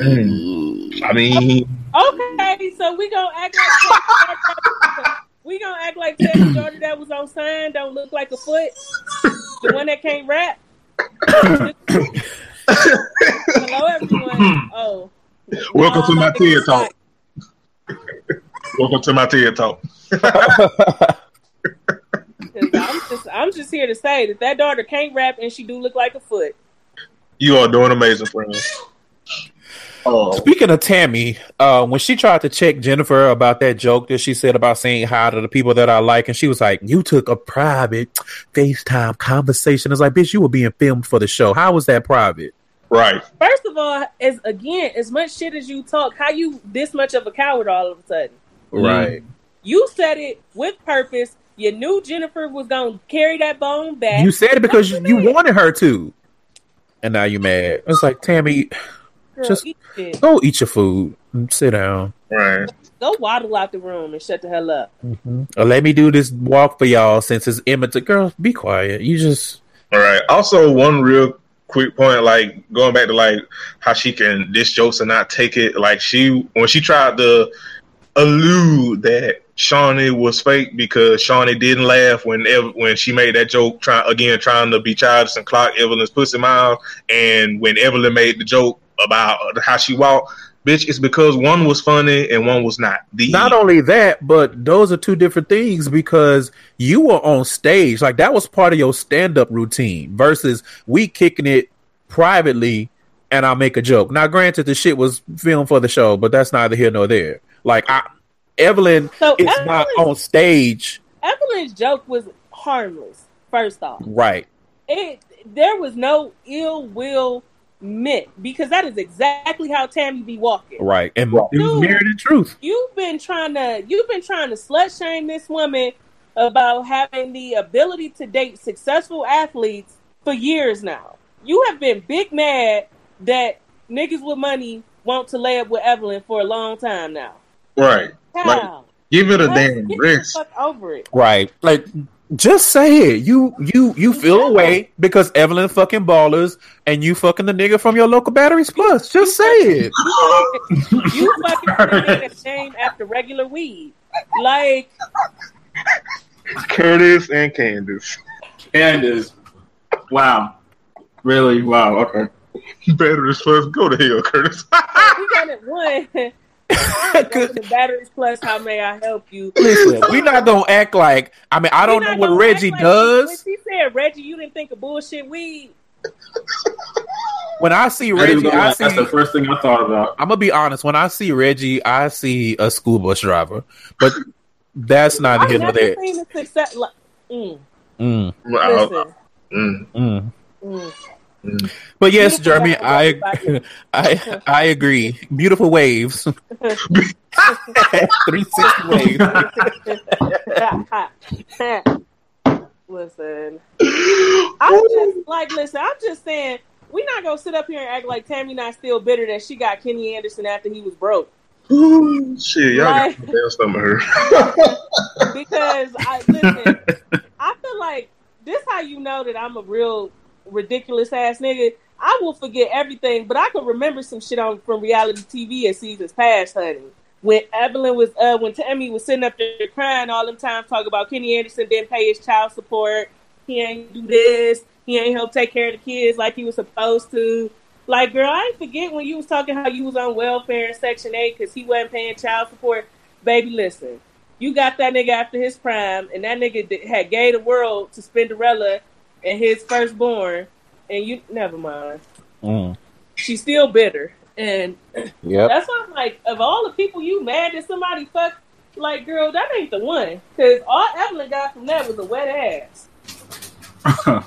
mm. I mean, okay, so we gonna act like we gonna act like Teddy's daughter that was on sign don't look like a foot. The one that can't rap. *coughs* Hello, everyone. Oh, welcome to my I TED it's talk. Welcome to my TED talk. I'm just I'm just here to say that that daughter can't rap and she do look like a foot. You are doing amazing, friend. Oh, Speaking of Tammy, uh, when she tried to check Jennifer about that joke that she said about saying hi to the people that I like, and she was like, "You took a private FaceTime conversation." It's like, "Bitch, you were being filmed for the show. How was that private?" right. First of all, as again, as much shit as you talk, how you this much of a coward all of a sudden? Right. You said it with purpose. You knew Jennifer was gonna carry that bone back. You said it because you, you you wanted her to, and now you mad. It's like Tammy, Girl, just- eat go eat your food, and sit down, Right. Go waddle out the room and shut the hell up. or let me do this walk for y'all since it's imminent. Girl, be quiet. You just All right. Also, one real quick point, like going back to like how she can dish jokes and not take it. Like she when she tried to allude that Shaunie was fake because Shaunie didn't laugh when Ev- when she made that joke, trying again trying to be childish and clock Evelyn's pussy mouth, and when Evelyn made the joke about how she walked. Bitch, it's because one was funny and one was not. The not only that, but those are two different things because you were on stage, like that was part of your stand up routine versus we kicking it privately and I'll make a joke. Now, granted, the shit was filmed for the show, but that's neither here nor there. Like, I, Evelyn So is not on stage, Evelyn's joke was harmless. First off, right? it there was no ill will meant because that is exactly how Tammy be walking. Right, and Right. it was mirrored in truth. You've been trying to you've been trying to slut shame this woman about having the ability to date successful athletes for years now. You have been big mad that niggas with money want to lay up with Evelyn for a long time now. Right. Like, give it a Let's damn get the rest. fuck over it. Right, like just say it. You you you feel away because Evelyn fucking ballers and you fucking the nigga from your local batteries plus. Just say it. *laughs* You fucking nigga that's named after regular weed. Like Curtis and Candace. Candace. Wow. Really? Wow. Okay. Batteries plus, go to hell, Curtis. we got it *laughs* one. *laughs* the batteries plus how may I help you? Listen, we not gonna act like. I mean, I don't know what Reggie like- does. When she said Reggie, you didn't think of bullshit weed. *laughs* When I see Reggie, know I see. That's the first thing I thought about. I'm gonna be honest. When I see Reggie, I see a school bus driver, but that's neither I've here nor never there. seen a success. Like, mm, Mm, Wow. listen, Mm. mm. mm. But yes, Jeremy, I. *laughs* I I agree. Beautiful waves, *laughs* three sixty waves. *laughs* listen, I'm just like, listen, I'm just saying, we're not gonna sit up here and act like Tammy not still bitter that she got Kenny Anderson after he was broke. Ooh, shit, y'all Right. got my damn stomach hurt. because I listen. I feel like this how you know that I'm a real ridiculous ass nigga. I will forget everything, but I can remember some shit on from reality TV in seasons past, honey. When Evelyn was, uh, when Tammy was sitting up there crying all them times, talking about Kenny Anderson didn't pay his child support. He ain't do this. He ain't help take care of the kids like he was supposed to. Like, girl, I forget when you was talking how you was on welfare in Section 8 because he wasn't paying child support. Baby, listen. You got that nigga after his prime, and that nigga had gave the world to Spinderella and his firstborn, and you never mind. Mm. She's still bitter, and *clears throat* Yep. that's why I'm like, of all the people you mad that somebody fucked, like, girl, that ain't the one, because all Evelyn got from that was a wet ass. *laughs*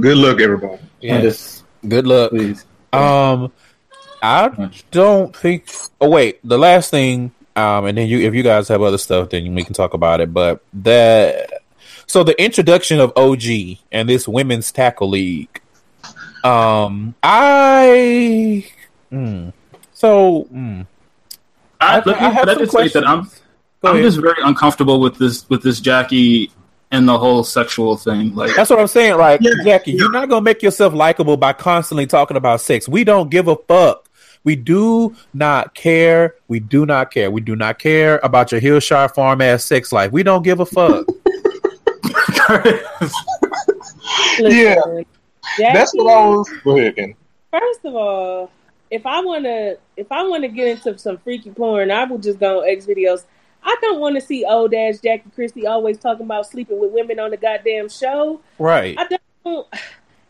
Good luck, everybody. Yes. Good luck. Please. Um, I don't think. Oh wait, the last thing. Um, and then you, if you guys have other stuff, then we can talk about it. But that, so the introduction of OG and this women's tackle league. Um, I. hmm. so, hmm. I, I- let I me, have let some me say that I'm, Go I'm ahead. just very uncomfortable with this with this Jackie and the whole sexual thing. Like, That's what I'm saying. Like, Yeah, Jackie, you're not gonna make yourself likable by constantly talking about sex. We don't give a fuck. We do not care. We do not care. We do not care about your Hillshire farm ass sex life. We don't give a fuck. *laughs* Yeah. Listen, That's Jackie- what I was. Go ahead, Ken. First of all, if I wanna if I wanna get into some freaky porn, I will just go on X videos. I don't want to see old ass Jackie Christie always talking about sleeping with women on the goddamn show. Right. I don't.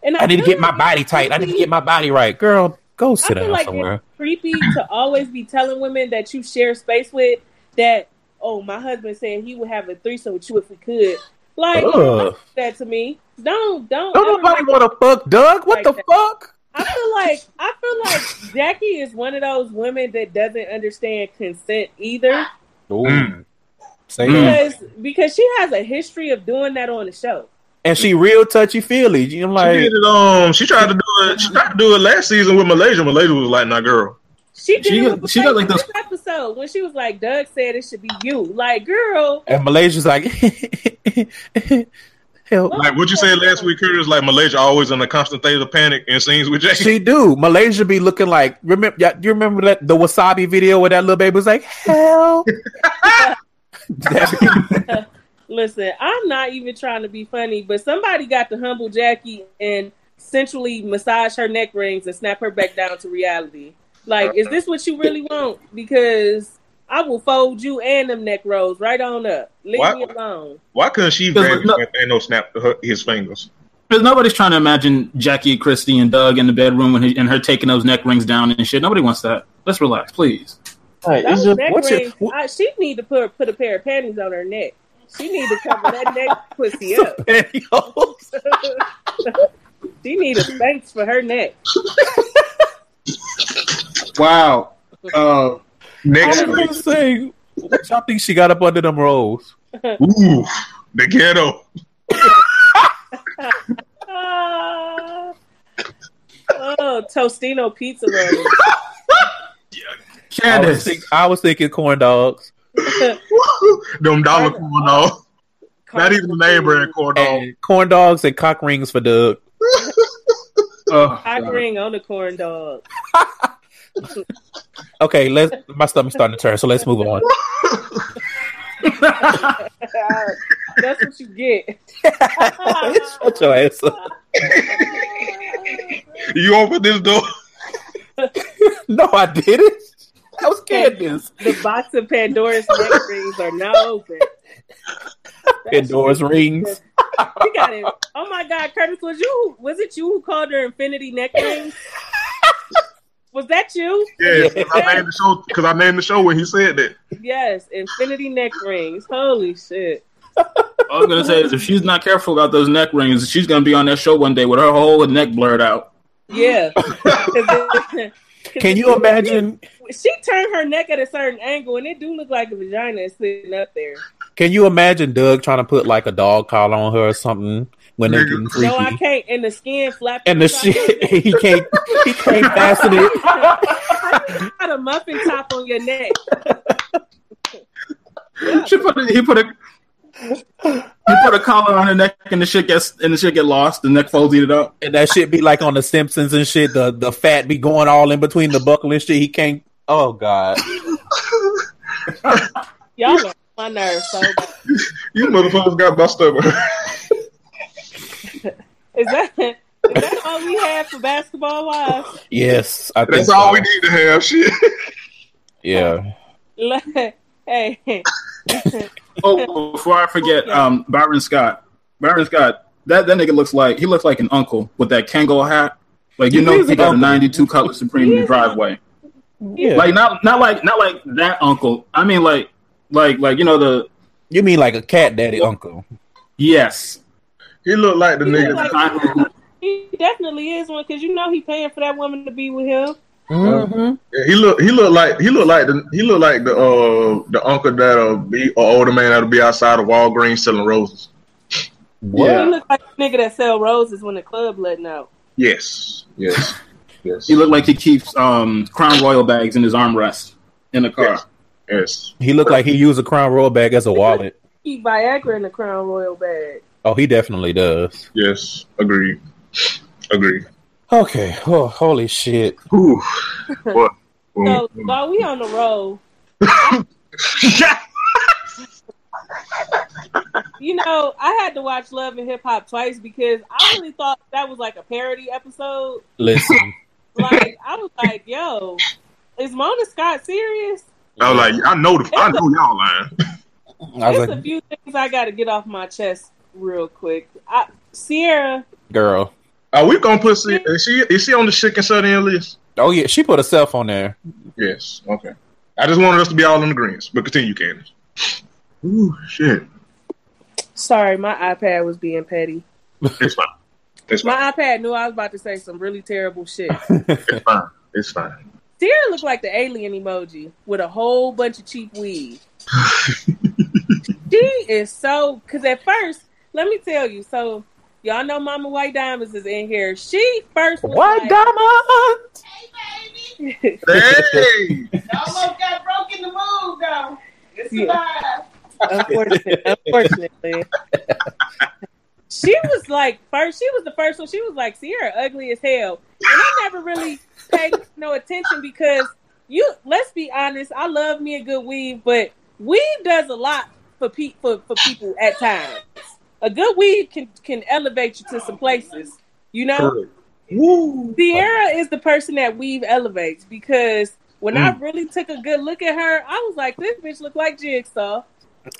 And I need to get my body tight. I need to get my body right. Girl, go I sit down like somewhere. it's creepy to always be telling women that you share space with that. Oh, my husband said he would have a threesome with you if we could. Like Ugh. don't do that to me. Don't don't. Don't nobody want to fuck Doug. What like the that. fuck? I feel like I feel like Jackie is one of those women that doesn't understand consent either. Say Mm. because because she has a history of doing that on the show. And she real touchy feely. I'm She like, did it. Um, she tried to do it. She tried to do it last season with Malaysia. Malaysia was like, "Nah, girl." She did She it got- with she got, like, this episode when she was like, "Doug said it should be you." Like, girl, and Malaysia's like, *laughs* help. Like what you said last week, Curtis. Like Malaysia always in a constant state of panic in scenes with Jackie. She do. Malaysia be looking like remember yeah, you remember that the wasabi video where that little baby was like, hell *laughs* *laughs* listen, I'm not even trying to be funny, but somebody got to humble Jackie and centrally massage her neck rings and snap her back down to reality. Like, is this what you really want? Because I will fold you and them neck rolls right on up. Leave What? me alone. Why couldn't she grab no- him and no snap her, his fingers? Because nobody's trying to imagine Jackie, Christie, and Doug in the bedroom and, he, and her taking those neck rings down and shit. Nobody wants that. Let's relax, please. Right, Those just- neck what's your- rings, I, she need to put put a pair of panties on her neck. She need to cover that *laughs* neck pussy up. *laughs* She need a Spanx for her neck. *laughs* Wow. Uh, I Next was week, gonna say, what y'all think she got up under them rolls? ooh, the ghetto. Ah. *laughs* oh, Tostino pizza rolls. I was, think, I was thinking corn dogs *laughs* Them dollar corn dogs. Not even the name brand corn dog. corn dogs and cock rings for Doug. Oh, Hot God. ring on the corn dog. *laughs* *laughs* Okay, let's. My stomach's starting to turn, so let's move on. *laughs* That's what you get. *laughs* Shut your ass up. You open this door? No, I didn't. I was Candace. The box of Pandora's neck rings are now open. Pandora's rings. You got it. Oh my God, Curtis, was you? Was it you who called her Infinity neck rings? Was that you? Yeah, 'cause I named the show because I named the show when he said that. Yes, Infinity neck rings. Holy shit! I'm gonna say is if she's not careful about those neck rings, she's gonna be on that show one day with her whole neck blurred out. Yeah. it- *laughs* Can you imagine? She turned her neck at a certain angle, and it do look like a vagina is sitting up there. Can you imagine Doug trying to put like a dog collar on her or something when they're getting No, I can't. And the skin flapping. And the shit, *laughs* he can't, he can't fasten it. *laughs* You got a muffin top on your neck. She put a, he put a he put a collar on her neck and the shit gets and the shit get lost. The neck folds it up. And that shit be like on the Simpsons and shit. The the fat be going all in between the buckle and shit. He can't. Oh god. Y'all are my nerves so bad. *laughs* You motherfuckers got my stomach. Is that is that all we have for basketball wise? Yes, I think That's all so. we need to have. Shit. Yeah. *laughs* hey, Oh, before I forget, um, Byron Scott. Byron Scott. That that nigga looks like he looks like an uncle with that Kangol hat. Like you He know, he an got a uncle. '92 Cutlass Supreme in the driveway. Yeah. Like not not like not like that uncle. I mean like like like you know the you mean like a cat daddy uncle? yes. He looked like the He nigga. look I- he definitely is one because you know he paying for that woman to be with him. Mm-hmm. Yeah, he look. He looked like. He looked like the. He looked like the. Uh, the uncle that'll be or older man that'll be outside of Walgreens selling roses. What? Yeah. He look like a nigga that sell roses when the club letting out. Yes. Yes. Yes. he looked like he keeps um Crown Royal bags in his armrest in the car. Yes. Yes. He looked like he used a Crown Royal bag as a wallet. Keep Viagra in the Crown Royal bag. Oh, he definitely does. Yes. Agreed. Agreed. Okay. Oh, holy shit. Whew. What? *laughs* So while we on the roll, *laughs* you know, I had to watch Love and Hip Hop twice because I really thought that was like a parody episode. Listen. *laughs* Like I was like, yo, is Mona Scott serious? I was like, I know the, I know y'all lying. I was There's like, a few things I got to get off my chest real quick. I, Sierra, girl. Are we gonna put? C- Is she is she on the chicken shut in list? Oh yeah, she put herself on there. Yes. Okay. I just wanted us to be all in greens. But continue, Candace. Ooh, shit. sorry, my iPad was being petty. It's fine. It's fine. My iPad knew I was about to say some really terrible shit. *laughs* It's fine. It's fine. Sierra looked like the alien emoji with a whole bunch of cheap weed. *laughs* she is so because at first, let me tell you, so y'all know Mama White Diamonds is in here. She first was What like, diamond? *laughs* Hey, *laughs* almost got broke in the move though. It's Yeah. alive. unfortunately, *laughs* unfortunately. she was like first. She was the first one. She was like Sierra ugly as hell, and I never really paid no attention because you. Let's be honest. I love me a good weave, but weave does a lot for pe- for for people at times. A good weed can can elevate you to some places. You know. Woo. Sierra is the person that weave elevates because when I really took a good look at her, I was like, this bitch look like Jigsaw.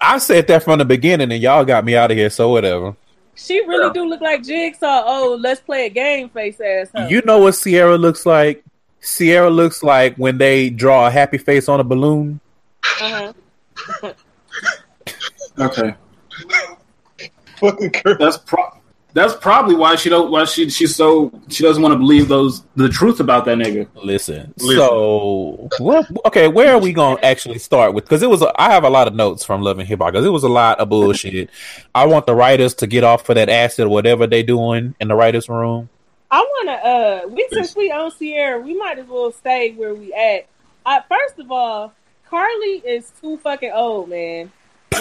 I said that from the beginning, and y'all got me out of here. So whatever. She really do look like Jigsaw. Oh, let's play a game, face ass. Huh? You know what Sierra looks like? Sierra looks like when they draw a happy face on a balloon. uh-huh. *laughs* Okay, Fucking Kurt. that's pro- that's probably why she don't why she she's so she doesn't want to believe those the truth about that nigga. Listen. Listen. So, what, okay, where are we going to actually start with? Because it was, a, I have a lot of notes from Love and Hip Hop because it was a lot of bullshit. I want the writers to get off for that acid or whatever they doing in the writers' room. I wanna uh we since we on Sierra, we might as well stay where we at. Uh, first of all, Carly is too fucking old, man.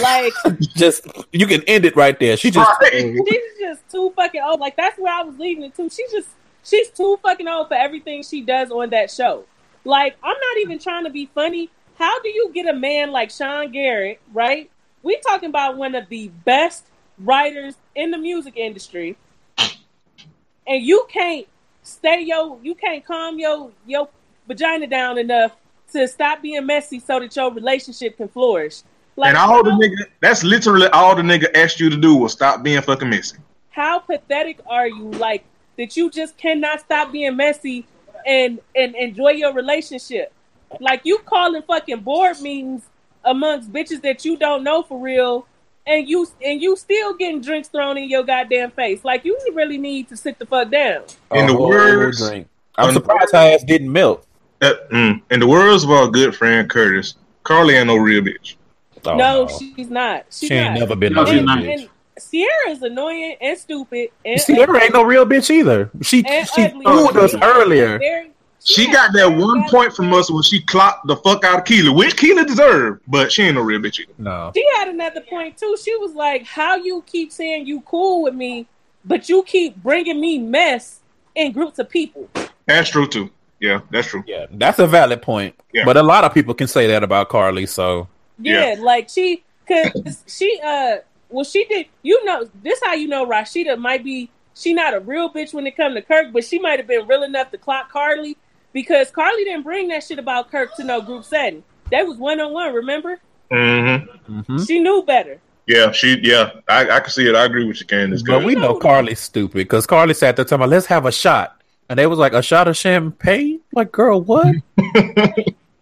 Like *laughs* Just, you can end it right there. She just, *laughs* she's oh. just too fucking old. Like that's where I was leading it to. She's just she's too fucking old for everything she does on that show. Like I'm not even trying to be funny. How do you get a man like Sean Garrett, right? We talking about one of the best writers in the music industry, and you can't stay yo, you can't calm yo your vagina down enough to stop being messy so that your relationship can flourish. Like and all the nigga, that's literally all the nigga asked you to do was stop being fucking messy. how pathetic are you like that you just cannot stop being messy and and enjoy your relationship like you calling fucking board meetings amongst bitches that you don't know for real and you and you still getting drinks thrown in your goddamn face like you really need to sit the fuck down In the a words- drink. I'm surprised her ass didn't melt. Uh, mm, in the words of our good friend Curtis, Carly ain't no real bitch. Oh, no, she's not she's she ain't not. never been No, no she's not. bitch. and Sierra is annoying and stupid and Sierra ain't no real bitch either. She and she fooled us earlier. Very- She has got that one bad point from us when she clocked the fuck out of Keela, which Keela deserved, but she ain't no real bitch either. No, She had another point too. She was like, "How you keep saying you cool with me, but you keep bringing me mess in groups of people." That's true too. Yeah, that's true. yeah, that's a valid point. Yeah. But a lot of people can say that about Carly. So Yeah, like she, cause she, uh, well, she did. You know, this how you know Rasheeda might be. She not a real bitch when it come to Kirk, but she might have been real enough to clock Carly because Carly didn't bring that shit about Kirk to no group setting. That was one on one. Remember? Mm-hmm. mhm. She knew better. Yeah, she. Yeah, I, I can see it. I agree with you, Candace. But we know Carly's stupid because Carly sat there talking about let's have a shot. And they was like, a shot of champagne? Like, girl, what? *laughs*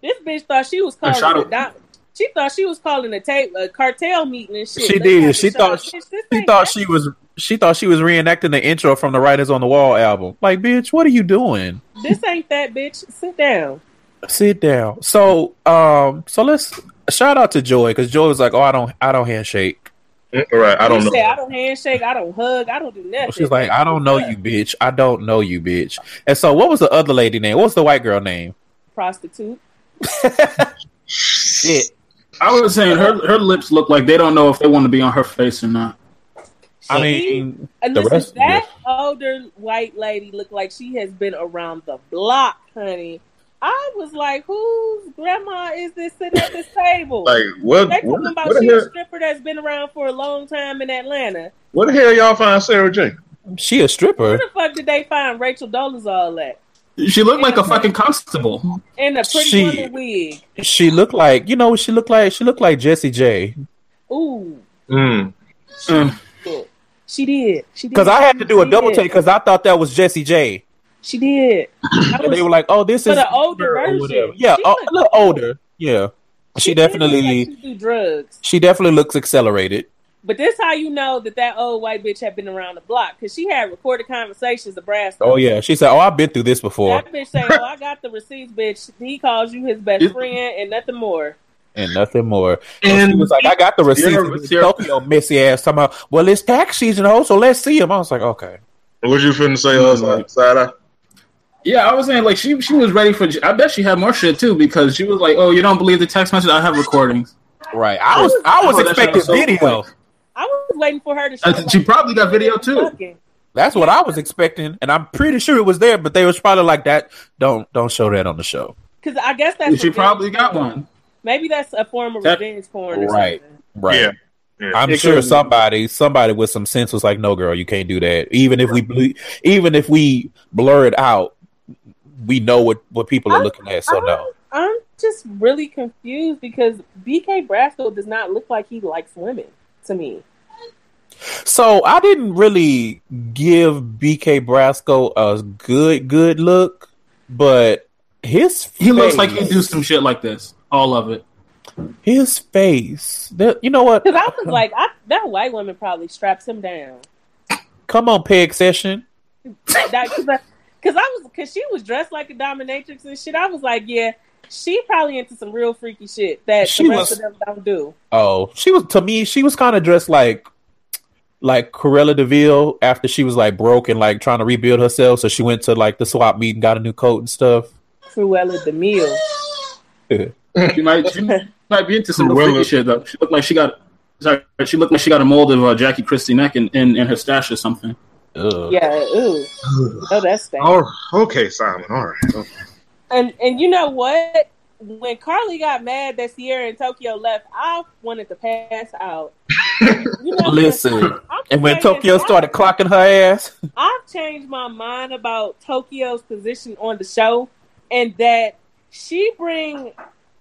This bitch thought she was calling shot a of- doc- She thought she was calling a tape a cartel meeting and shit. She Let's did. have She thought- Bitch, this she thought she was she thought she was reenacting the intro from the Writing's on the Wall album. Like, bitch, what are you doing? This ain't that bitch. Sit down. Sit down. So, um, so let's shout out to Joy because Joy was like, "Oh, I don't, I don't handshake." Mm, All right, I don't She know. said, I don't handshake. I don't hug. I don't do nothing. She's like, "I don't know you, bitch. I don't know you, bitch." And so, what was the other lady name? What was the white girl name? Prostitute. *laughs* Shit. I was saying her her lips look like they don't know if they want to be on her face or not. I mean, and listen, rest. that older white lady looked like she has been around the block, honey. I was like, whose grandma is this sitting at this table? *laughs* Like what? they What, talking about what, she a stripper that's been around for a long time in Atlanta. what the hell y'all find Sarah J? she a stripper. Where the fuck did they find Rachel Dolezal at? She looked like a fucking constable. in a pretty She- wig. She looked like you know what she looked like. She looked like Jessie J. Ooh, Mm. Mm. she did. She did. Because I had to do a She double did. take because I thought that was Jessie J. She did. I And they were like, "Oh, this is the older version. Yeah, a, a little older. Yeah, she, did look definitely like she do drugs. she definitely looks accelerated. But this how you know that that old white bitch had been around the block because she had recorded conversations of Brass. Oh yeah, she said, "Oh, I've been through this before," That bitch say, "Oh, I got the receipts, bitch." He calls you his best friend and nothing more. and nothing more. And And she was like, "I got the receipts." Sierra- Tokyo messy ass talking about, "Well, it's tax season, ho, so let's see him." I was like, "Okay." what you finna say, us like side eye? Yeah, I was saying like she she was ready for. I bet she had more shit too because she was like, "Oh, you don't believe the text message? I have recordings." Right. I was I was Oh, expecting sounds so video. quick. I was waiting for her to. Show, Uh, she probably got video, too. Fucking. That's what I was expecting, and I'm pretty sure it was there. But they was probably like that. Don't don't show that on the show. Because I guess that's she probably got porn. one. Maybe that's a form of That- revenge porn. Or Right. something. Right. Yeah. Yeah. I'm It sure could be. somebody somebody with some sense was like, "No, girl, you can't do that." Even if we ble- even if we blur it out, we know what what people are looking at. So no. I'm just really confused because BK Brasco does not look like he likes women to me. So I didn't really give BK Brasco a good good look, but his He looks like he'd do some shit like this. All of it. his face. That, you know what? Because I was like, I, that white woman probably straps him down. Come on, peg session. Because I, 'cause I was, because she was dressed like a dominatrix and shit. I was like, yeah, she probably into some real freaky shit that She the rest was- of them don't do. Oh, she was to me. She was kind of dressed like like Cruella de Vil after she was like broke and like trying to rebuild herself. So she went to like the swap meet and got a new coat and stuff. Cruella de Mille. *laughs* She might she might be into some real Cruella. freaky shit though. She looked like she got. Sorry, she looked like she got a mold of uh, Jackie Christie neck in, in, in her stash or something. Ugh. Yeah, ooh. Oh, that's bad. Oh, okay, Simon. All right. Okay. And and you know what? When Carly got mad that Sierra and Tokyo left, I wanted to pass out. You know, *laughs* Listen, and when Tokyo started clocking her ass, *laughs* I've changed my mind about Tokyo's position on the show, and that she bring.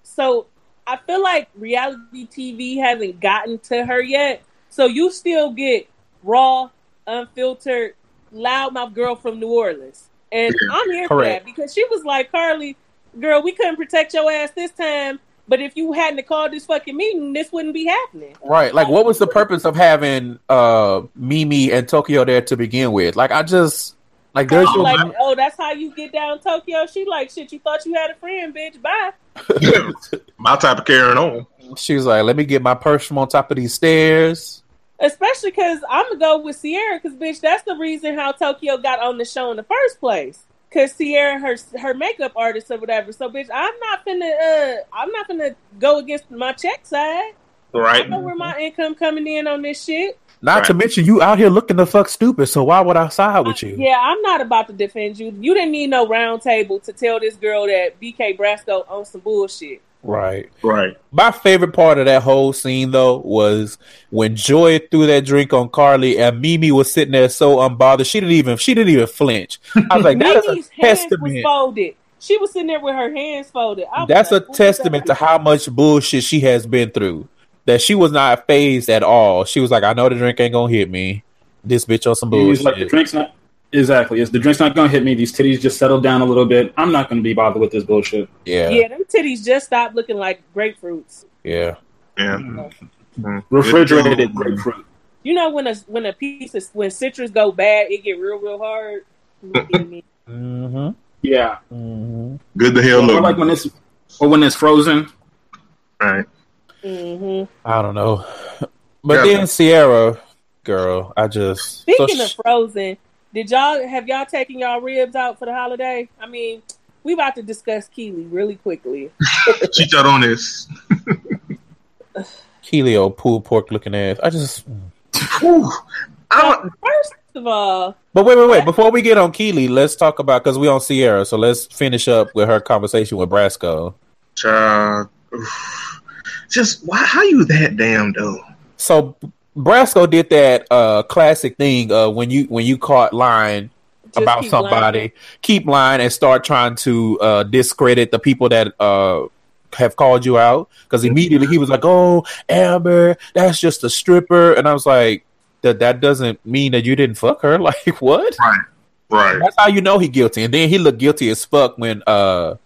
So I feel like reality TV hasn't gotten to her yet. So you still get raw, unfiltered, loudmouth girl from New Orleans, and I'm here for that because she was like, Carly, girl, we couldn't protect your ass this time. But if you hadn't called this fucking meeting, this wouldn't be happening. right? Like, what was the purpose of having uh Mimi and Tokyo there to begin with? Like, I just like there's I'm your like, oh, that's how you get down Tokyo. She like, shit, you thought you had a friend, bitch. Bye. *laughs* My type of carrying on. she was like, let me get my purse from on top of these stairs. Especially because I'm gonna go with Sierra, because bitch, that's the reason how Tokyo got on the show in the first place. Because Sierra, her her makeup artist or whatever. So, bitch, I'm not finna, uh, I'm not finna go against my check side. Right. I Right. know where my income coming in on this shit. Not Right. to mention you out here looking the fuck stupid. So why would I side with you? Yeah, I'm not about to defend you. You didn't need no round table to tell this girl that BK Brasco owns some bullshit. Right. Right. My favorite part of that whole scene though was when Joy threw that drink on Carly and Mimi was sitting there so unbothered. She didn't even she didn't even flinch. I was like, that is Mimi's a hands was testament. folded. She was sitting there with her hands folded. I That's a like, what testament to how much bullshit she has been through. That she was not phased at all. She was like, I know the drink ain't gonna hit me. This bitch on some He's bullshit. like the drink's not exactly. It's the drink's not gonna hit me. These titties just settled down a little bit. I'm not gonna be bothered with this bullshit. yeah, Yeah, them titties just stopped looking like grapefruits. yeah. Yeah. Mm-hmm. Mm. Refrigerated grapefruit. You know when a when a piece of when citrus go bad, it get real real hard. Mm-hmm. Yeah, Mm-hmm. Good to hell or look. like when it's or when it's frozen. right. hmm I don't know. But Yeah. then Sierra, girl, I just Speaking so of frozen, did y'all have y'all taken y'all ribs out for the holiday? I mean, we about to discuss Keely really quickly. *laughs* Cheat out on this. *laughs* Keelio pulled pork looking ass. I just Whew. I don't, First of all, But wait, wait, wait. Before we get on Keely, let's talk about because we on Sierra, so let's finish up with her conversation with Brasco. child. oof. Just why? How you that damn though? So Brasco did that uh classic thing uh when you when you caught line about keep somebody, lying. keep lying and start trying to uh, discredit the people that uh, have called you out. Because immediately he was like, "Oh, Amber, that's just a stripper," and I was like, "That that doesn't mean that you didn't fuck her." *laughs* Like what? Right. That's how you know he guilty. And then he looked guilty as fuck when uh,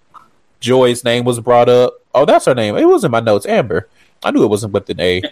Joy's name was brought up. Oh, that's her name. It was in my notes, Amber. I knew it wasn't with an A.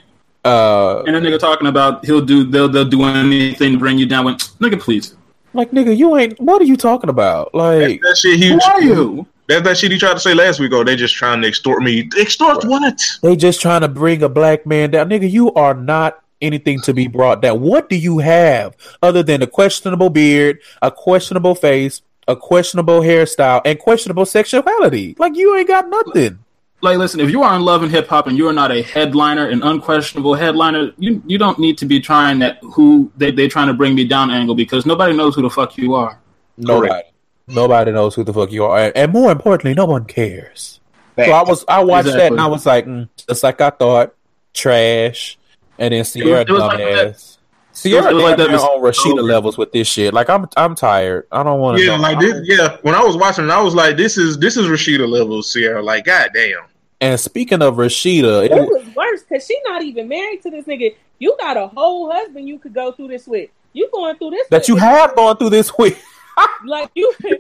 Uh, And then nigga talking about he'll do they'll they'll do anything to bring you down. When nigga, please, like nigga, you ain't. What are you talking about? Like. That shit he who are you? That that shit he tried to say last week. Oh, they just trying to extort me. Extort what? They just trying to bring a black man down. Nigga, you are not anything to be brought down. What do you have other than a questionable beard, a questionable face, a questionable hairstyle, and questionable sexuality? Like you ain't got nothing. Like, listen, if you are in love and hip hop and you are not a headliner, an unquestionable headliner, you you don't need to be trying that who they they trying to bring me down angle because nobody knows who the fuck you are. Nobody. Nobody knows who the fuck you are. And more importantly, no one cares. So I was I watched that and I was like, mm, just like I thought, trash. And then Sierra it was like that- dumbass. Sierra it was like damn that near on mis- Rasheeda levels with this shit. Like I'm I'm tired. I don't want to. Yeah, like this. Yeah, when I was watching, it, I was like, "This is this is Rasheeda levels, Sierra." Like, goddamn. And speaking of Rasheeda, It it, was worse because she not even married to this nigga. You got a whole husband you could go through this with. You going through this that with- you have gone through this week. *laughs* like you you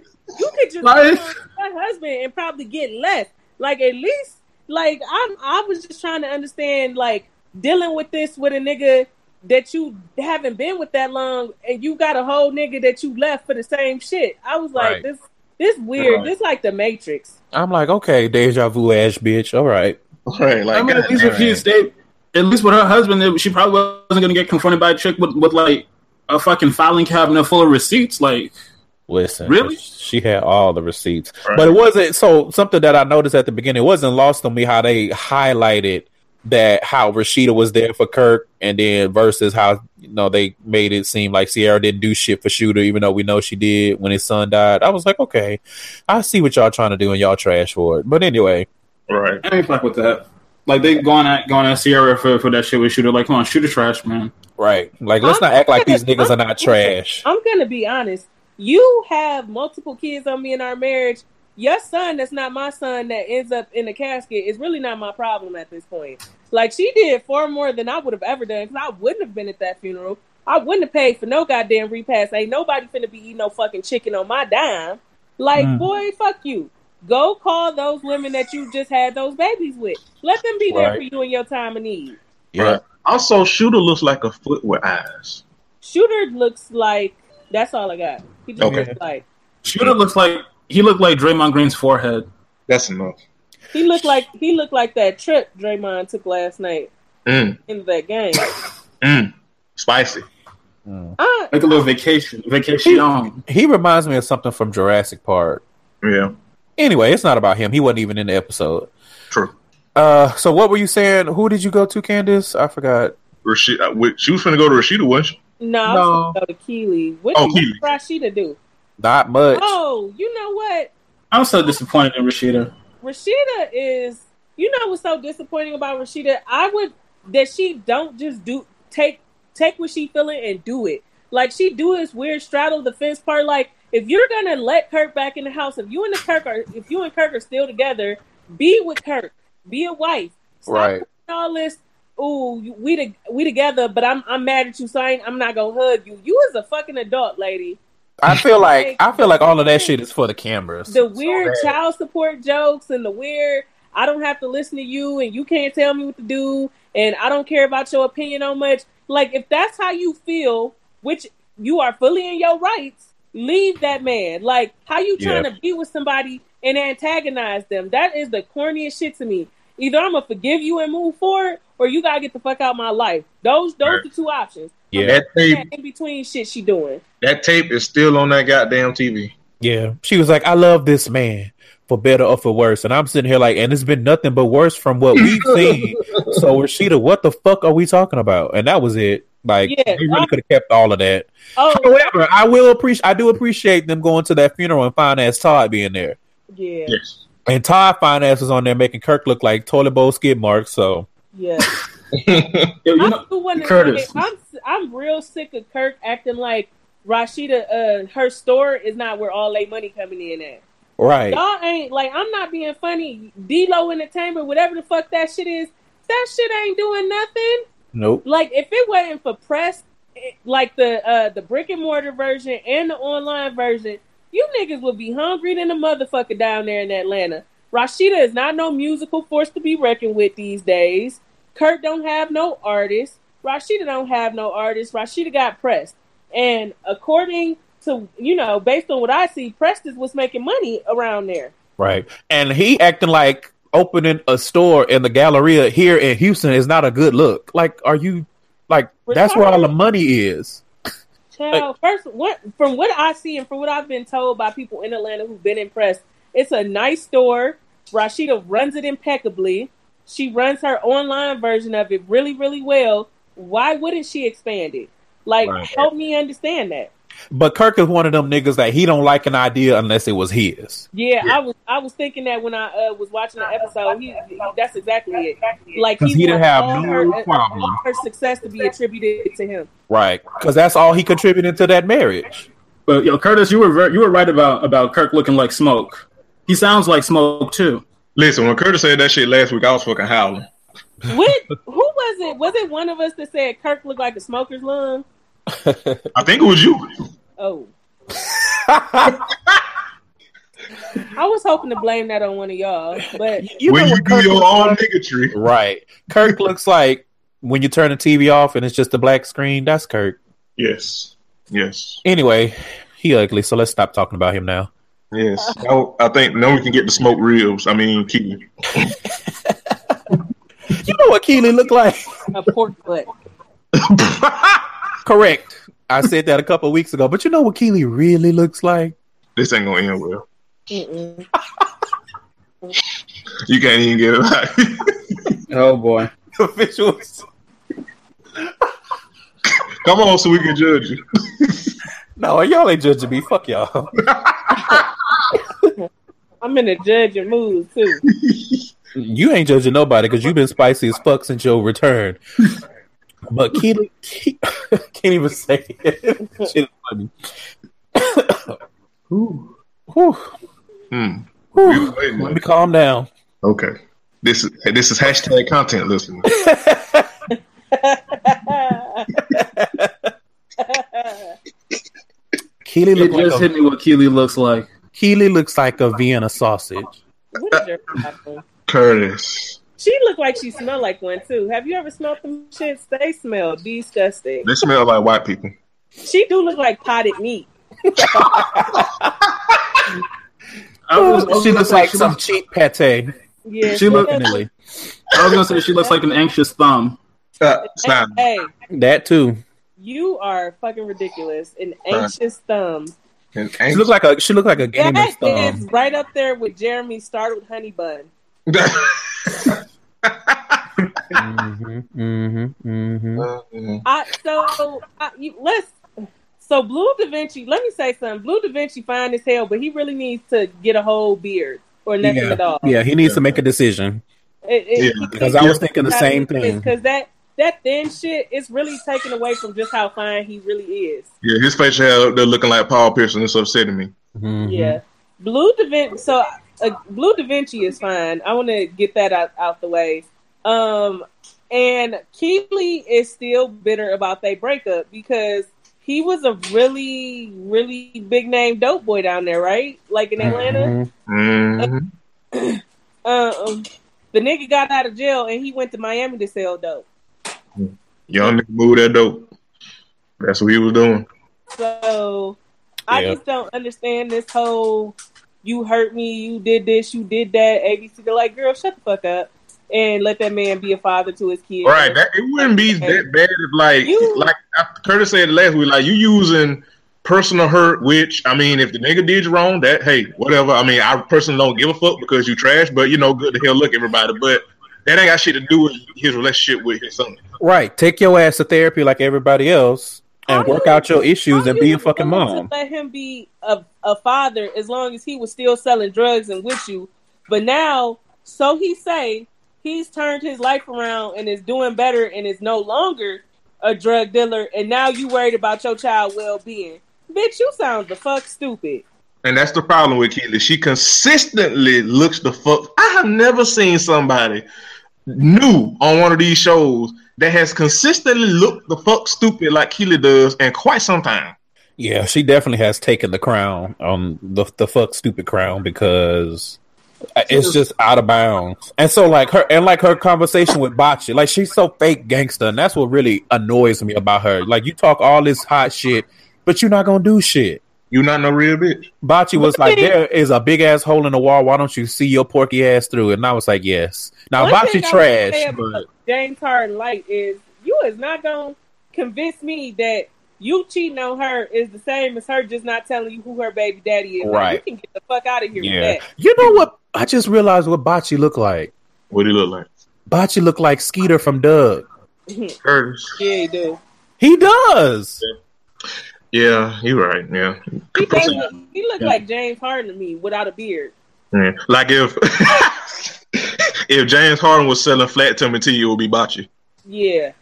could just Like- go that husband and probably get less. Like at least like I'm I was just trying to understand like dealing with this with a nigga that you haven't been with that long and you got a whole nigga that you left for the same shit. I was like Right. this this weird. Right. This like the Matrix. I'm like, okay, deja vu ass bitch. All right. Right, like I mean, at least if goddamn. she stayed, at least with her husband, she probably wasn't gonna get confronted by a chick with, with like a fucking filing cabinet full of receipts. Like, Listen, Really? She had all the receipts, Right. but it wasn't. So something that I noticed at the beginning, it wasn't lost on me how they highlighted that how Rasheeda was there for Kirk, and then versus how you know they made it seem like Sierra didn't do shit for Shooter, even though we know she did when his son died. I was like, okay, I see what y'all trying to do, and y'all trash for it. But anyway, right. I ain't fuck with that. Like they going at going at Sierra for, for that shit with shooter. Like, come on, shooter trash, man. right? Like, let's not act like these niggas are not trash. I'm gonna be honest. You have multiple kids on me in our marriage. Your son, that's not my son, that ends up in the casket, is really not my problem at this point. Like she did far more than I would have ever done because I wouldn't have been at that funeral. I wouldn't have paid for no goddamn repast. Ain't nobody finna be eating no fucking chicken on my dime. Like, Mm. boy, fuck you. Go call those women that you just had those babies with. Let them be there for you in your time of need. Yeah, Right. Also, Shooter looks like a foot with eyes. Shooter looks like that's all I got. He just Okay. looks like Shooter looks like he looked like Draymond Green's forehead. That's enough. He looked like he looked like that trip Draymond took last night Mm, in that game. mm. Spicy. I, Like a little vacation, vacation. he reminds me of something from Jurassic Park. Yeah, Anyway, it's not about him. He wasn't even in the episode. true. Uh, so what were you saying? Who did you go to, Candace? I forgot. Rasheeda, uh, wait, she was finna go to Rasheeda, wasn't she? no, I was gonna go to Keely. What Oh, did Keely. Rasheeda do? Not much. Oh, you know what? I'm so disappointed in Rasheeda. Rasheeda is. You know what's so disappointing about Rasheeda? I would that she don't just do take take what she feeling and do it. Like she do this weird straddle the fence part. Like if you're gonna let Kirk back in the house, if you and the Kirk are if you and Kirk are still together, be with Kirk. Be a wife. Stop Right. All this. Ooh, we to, we together, but I'm I'm mad at you, so I I'm not gonna hug you. You is a fucking adult, lady. I *laughs* feel like I feel like all of that shit is for the cameras. the weird So child support jokes and the weird I don't have to listen to you and you can't tell me what to do and I don't care about your opinion on much. Like if that's how you feel, which you are fully in your rights, leave that man. Like how you trying Yeah. to be with somebody and antagonize them. That is the corniest shit to me. Either I'm gonna forgive you and move forward, or you gotta get the fuck out of my life. Those those Right. the two options. Yeah, That tape, That in between shit she doing. That tape is still on that goddamn TV. yeah. She was like, "I love this man for better or for worse," and I'm sitting here like, and it's been nothing but worse from what we've *laughs* seen. so Rasheeda, what the fuck are we talking about? And that was it. Like, Yeah. they really could have kept all of that. Oh However, I will appreciate, I do appreciate them going to that funeral and finance Todd being there. yeah, Yes. And Todd Finance was on there making Kirk look like toilet bowl skid marks. So yeah. *laughs* Yo, you I'm know, the one that- Curtis. I'm I'm real sick of Kirk acting like Rasheeda, uh, her store is not where all their money coming in at. Right. Y'all ain't like I'm not being funny. D-Lo Entertainment, whatever the fuck that shit is, that shit ain't doing nothing. Nope. Like if it wasn't for press, like the uh the brick and mortar version and the online version, you niggas would be hungry than a motherfucker down there in Atlanta. Rasheeda is not no musical force to be reckoned with these days. Kirk don't have no artists. Rasheeda don't have no artists. Rasheeda got pressed. And according to you know, based on what I see, Preston was making money around there. Right. And he acting like opening a store in the Galleria here in Houston is not a good look. Like, are you like that's where all the money is? Child, first, what from what I see and from what I've been told by people in Atlanta who've been impressed, it's a nice store. Rasheeda runs it impeccably. She runs her online version of it really, really well. Why wouldn't she expand it? Like, Right. help me understand that. But Kirk is one of them niggas that he don't like an idea unless it was his. Yeah, I was I was thinking that when I uh, was watching the episode. He, he- that's exactly it. Like 'Cause he didn't have all no her, uh, problem. all her success to be attributed to him. Right. Because that's all he contributed to that marriage. But yo, Curtis, you were ver- you were right about about Kirk looking like smoke. He sounds like smoke too. Listen, when Curtis said that shit last week, I was fucking howling. What? Who was it? Was it one of us that said Kirk looked like a smoker's lung? I think it was you. Oh. *laughs* I was hoping to blame that on one of y'all, but You when know you do Kirk your looks own like? niggatry. Right. Kirk looks like when you turn the TV off and it's just a black screen. That's Kirk. Yes. Yes. Anyway, he ugly, so let's stop talking about him now. Yes. I, I think now we can get the smoke ribs. I mean, Key. *laughs* You know what Keely looked like? a pork butt. *laughs* Correct. I said that a couple of weeks ago, but you know what Keely really looks like? this ain't gonna end well. You can't even get it right. Oh boy. *laughs* Officials. Come on, so we can judge you. No, y'all ain't judging me. Fuck y'all. *laughs* I'm in a judging mood too. You ain't judging nobody because you've been spicy as fuck since your return. But Keely, Ke- *laughs* can't even say it. *laughs* Shit is funny. *coughs* Whew. Whew. Hmm. Whew. We was waiting. Let me calm down. Okay. This is this is hashtag content listening. *laughs* Keely It look like just a, hit me what Keely looks like. Keely looks like a Vienna sausage. what is your? Curtis. She looked like she smelled like one too. Have you ever smelled them shits? They smell disgusting. They smell like white people. She do look like potted meat. I was, I was she looks say like she some looks- cheap pate. Yeah, She look- Definitely. I was gonna say she looks like an anxious thumb. Uh, stop. Hey, That too. you are fucking ridiculous. An Fine. anxious thumb. And She look like a she look like a gamer's That thumb. is right up there with Jeremy started with honey bun. Hmm hmm hmm I so I, you, let's so Blue Da Vinci. Let me say something. Blue Da Vinci fine as hell, but he really needs to get a whole beard or nothing at all. Yeah, he needs to make a decision. It- it- Yeah. Because I was thinking the same thing. Because that that thin shit is really taken away from just how fine he really is. yeah, his facial hair they're looking like Paul Pierce and it's upsetting me. Mhm. Yeah, Blue Da Vinci. So uh, Blue Da Vinci is fine. I want to get that out out the way. Um, and Keely is still bitter about their breakup because he was a really, really big name dope boy down there, right? Like in Atlanta. Mhm. hmm Um, the nigga got out of jail and he went to Miami to sell dope. Young nigga move that dope. That's what he was doing. So I Yeah. just don't understand this whole you hurt me, you did this, you did that, ABC. They're like, girl, shut the fuck up and let that man be a father to his kids. Right. That, it wouldn't be that bad if like You- like Curtis said last week, like you using personal hurt, which I mean, if the nigga did you wrong, that hey, whatever. I mean, I personally don't give a fuck because you trash, but you know, good to hell look everybody. But that ain't got shit to do with his relationship with his son. Right. Take your ass to therapy like everybody else and work out your issues and be a fucking mom. To let him be a, a father as long as he was still selling drugs and with you. But now, so he say, he's turned his life around and is doing better and is no longer a drug dealer. And now you worried about your child well being. bitch, you sound the fuck stupid. And that's the problem with Keely. She consistently looks the fuck. I have never seen somebody new on one of these shows that has consistently looked the fuck stupid like Keely does in quite some time. Yeah, she definitely has taken the crown, um, the the fuck stupid crown because it's just out of bounds. And so, like her and like her conversation with Bocce, like she's so fake gangster, and that's what really annoys me about her. Like you talk all this hot shit, but you're not gonna do shit. You not no real bitch. Bocce was like, "There is a big ass hole in the wall. Why don't you see your porky ass through it?" And I was like, "Yes." Now One Bocce thing I would say trash, about but James Harden Light is you is not gonna convince me that you cheating on her is the same as her just not telling you who her baby daddy is. Like, Right. you can get the fuck out of here yeah, with that. you know what? I just realized what Bocce looked like. What do you look like? Bocce looked like Skeeter from Doug. *laughs* Curtis. Yeah, he do. He does. Yeah, you're right. Yeah. He, does look, he look like James Harden to me without a beard. Yeah. Like if *laughs* if James Harden was selling flat tummy tea, it would be Bocce. Yeah.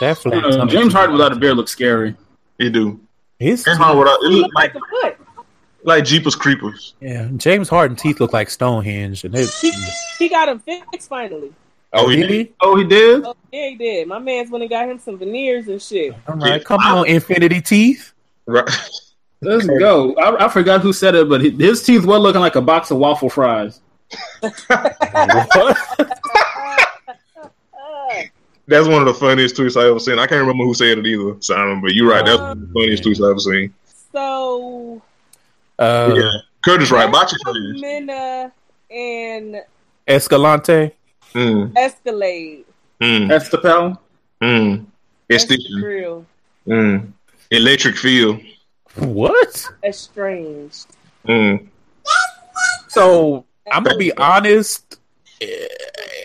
That flat Uh, James. Harden without a beard looks scary. He do. His James Harden without it He look look like like a foot. like Jeepers Creepers. yeah, James Harden teeth look like Stonehenge, and his *laughs* He, he got him fixed finally. Oh, he did did? Oh, he did. Oh, yeah, he did. My man's went and got him some veneers and shit. All right, come on, Infinity Teeth. Right. Let's go. I, I forgot who said it, but his teeth were looking like a box of waffle fries. *laughs* That's one of the funniest tweets I ever seen. I can't remember who said it either, Simon, but you're right. That's one of the funniest tweets I have ever seen. so Uh, yeah. Curtis right. Bocce trash. Minna and Escalante. Mm, Escalade. mm, Estapel. mm. It's the real. mm. Electric field. What? Estranged. Mm. So I'm gonna be honest. eh,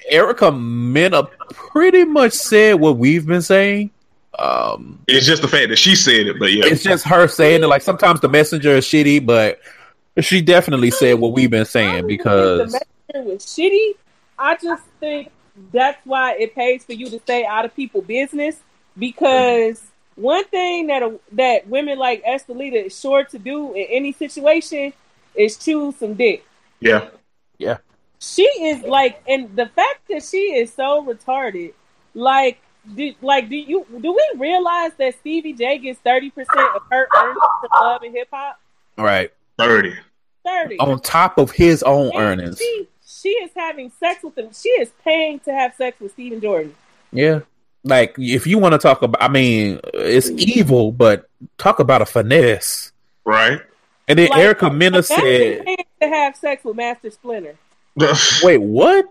Erica Mena pretty much said what we've been saying. Um, It's just the fact that she said it, but yeah. it's just her saying it. Like sometimes the messenger is shitty, but she definitely said what we've been saying because the messenger was shitty. I just think that's why it pays for you to stay out of people's business because one thing that a, that women like Estelita is sure to do in any situation is choose some dick. Yeah, yeah. She is like, and the fact that she is so retarded, like, do, like, do you do we realize that Stevie J gets thirty percent of her earnings from love and hip hop? right 30. Thirty on top of his own And earnings. She, she is having sex with him. She is paying to have sex with Steven Jordan. Yeah. Like if you want to talk about, I mean, it's mm-hmm. evil, but talk about a finesse. Right? And then Like, Erica Mena said, paying to have sex with Master Splinter. *laughs* "Wait, what?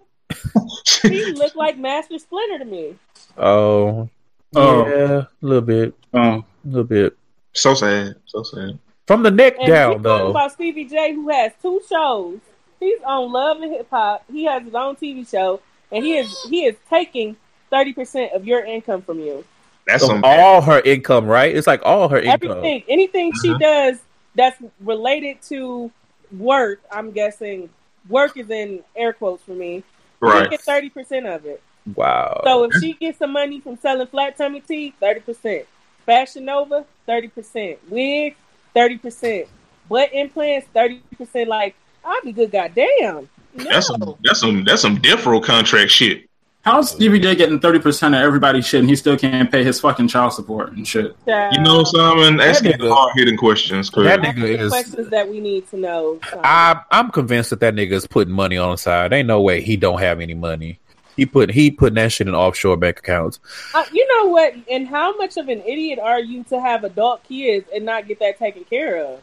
He looked like Master Splinter to me. Oh, Oh. yeah, a little bit, Oh, a little bit so sad. So sad. from the neck And down though." about Stevie J, who has two shows. He's on Love and Hip Hop. He has his own TV show, and he is he is taking thirty percent of your income from you. That's So all her income, right? It's like all her income. Everything, anything she Mhm. does that's related to work. I'm guessing work is in air quotes for me. Right. get thirty percent of it. Wow. So if she gets some money from selling flat tummy tea, thirty percent. Fashion Nova, thirty percent. Wig, thirty percent. Butt implants, thirty percent. Like I'd be good. Goddamn. No. That's some that's some that's some Defro contract shit. how's Stevie J getting thirty percent of everybody's shit, and he still can't pay his fucking child support and shit? Child. You know, Simon, asking nigga- hard hitting questions. 'cause- that nigga is. questions that we need to know. I, I'm convinced that that nigga is putting money on the side. Ain't no way he don't have any money. He put he putting that shit in offshore bank accounts. Uh, you know what? And how much of an idiot are you to have adult kids and not get that taken care of?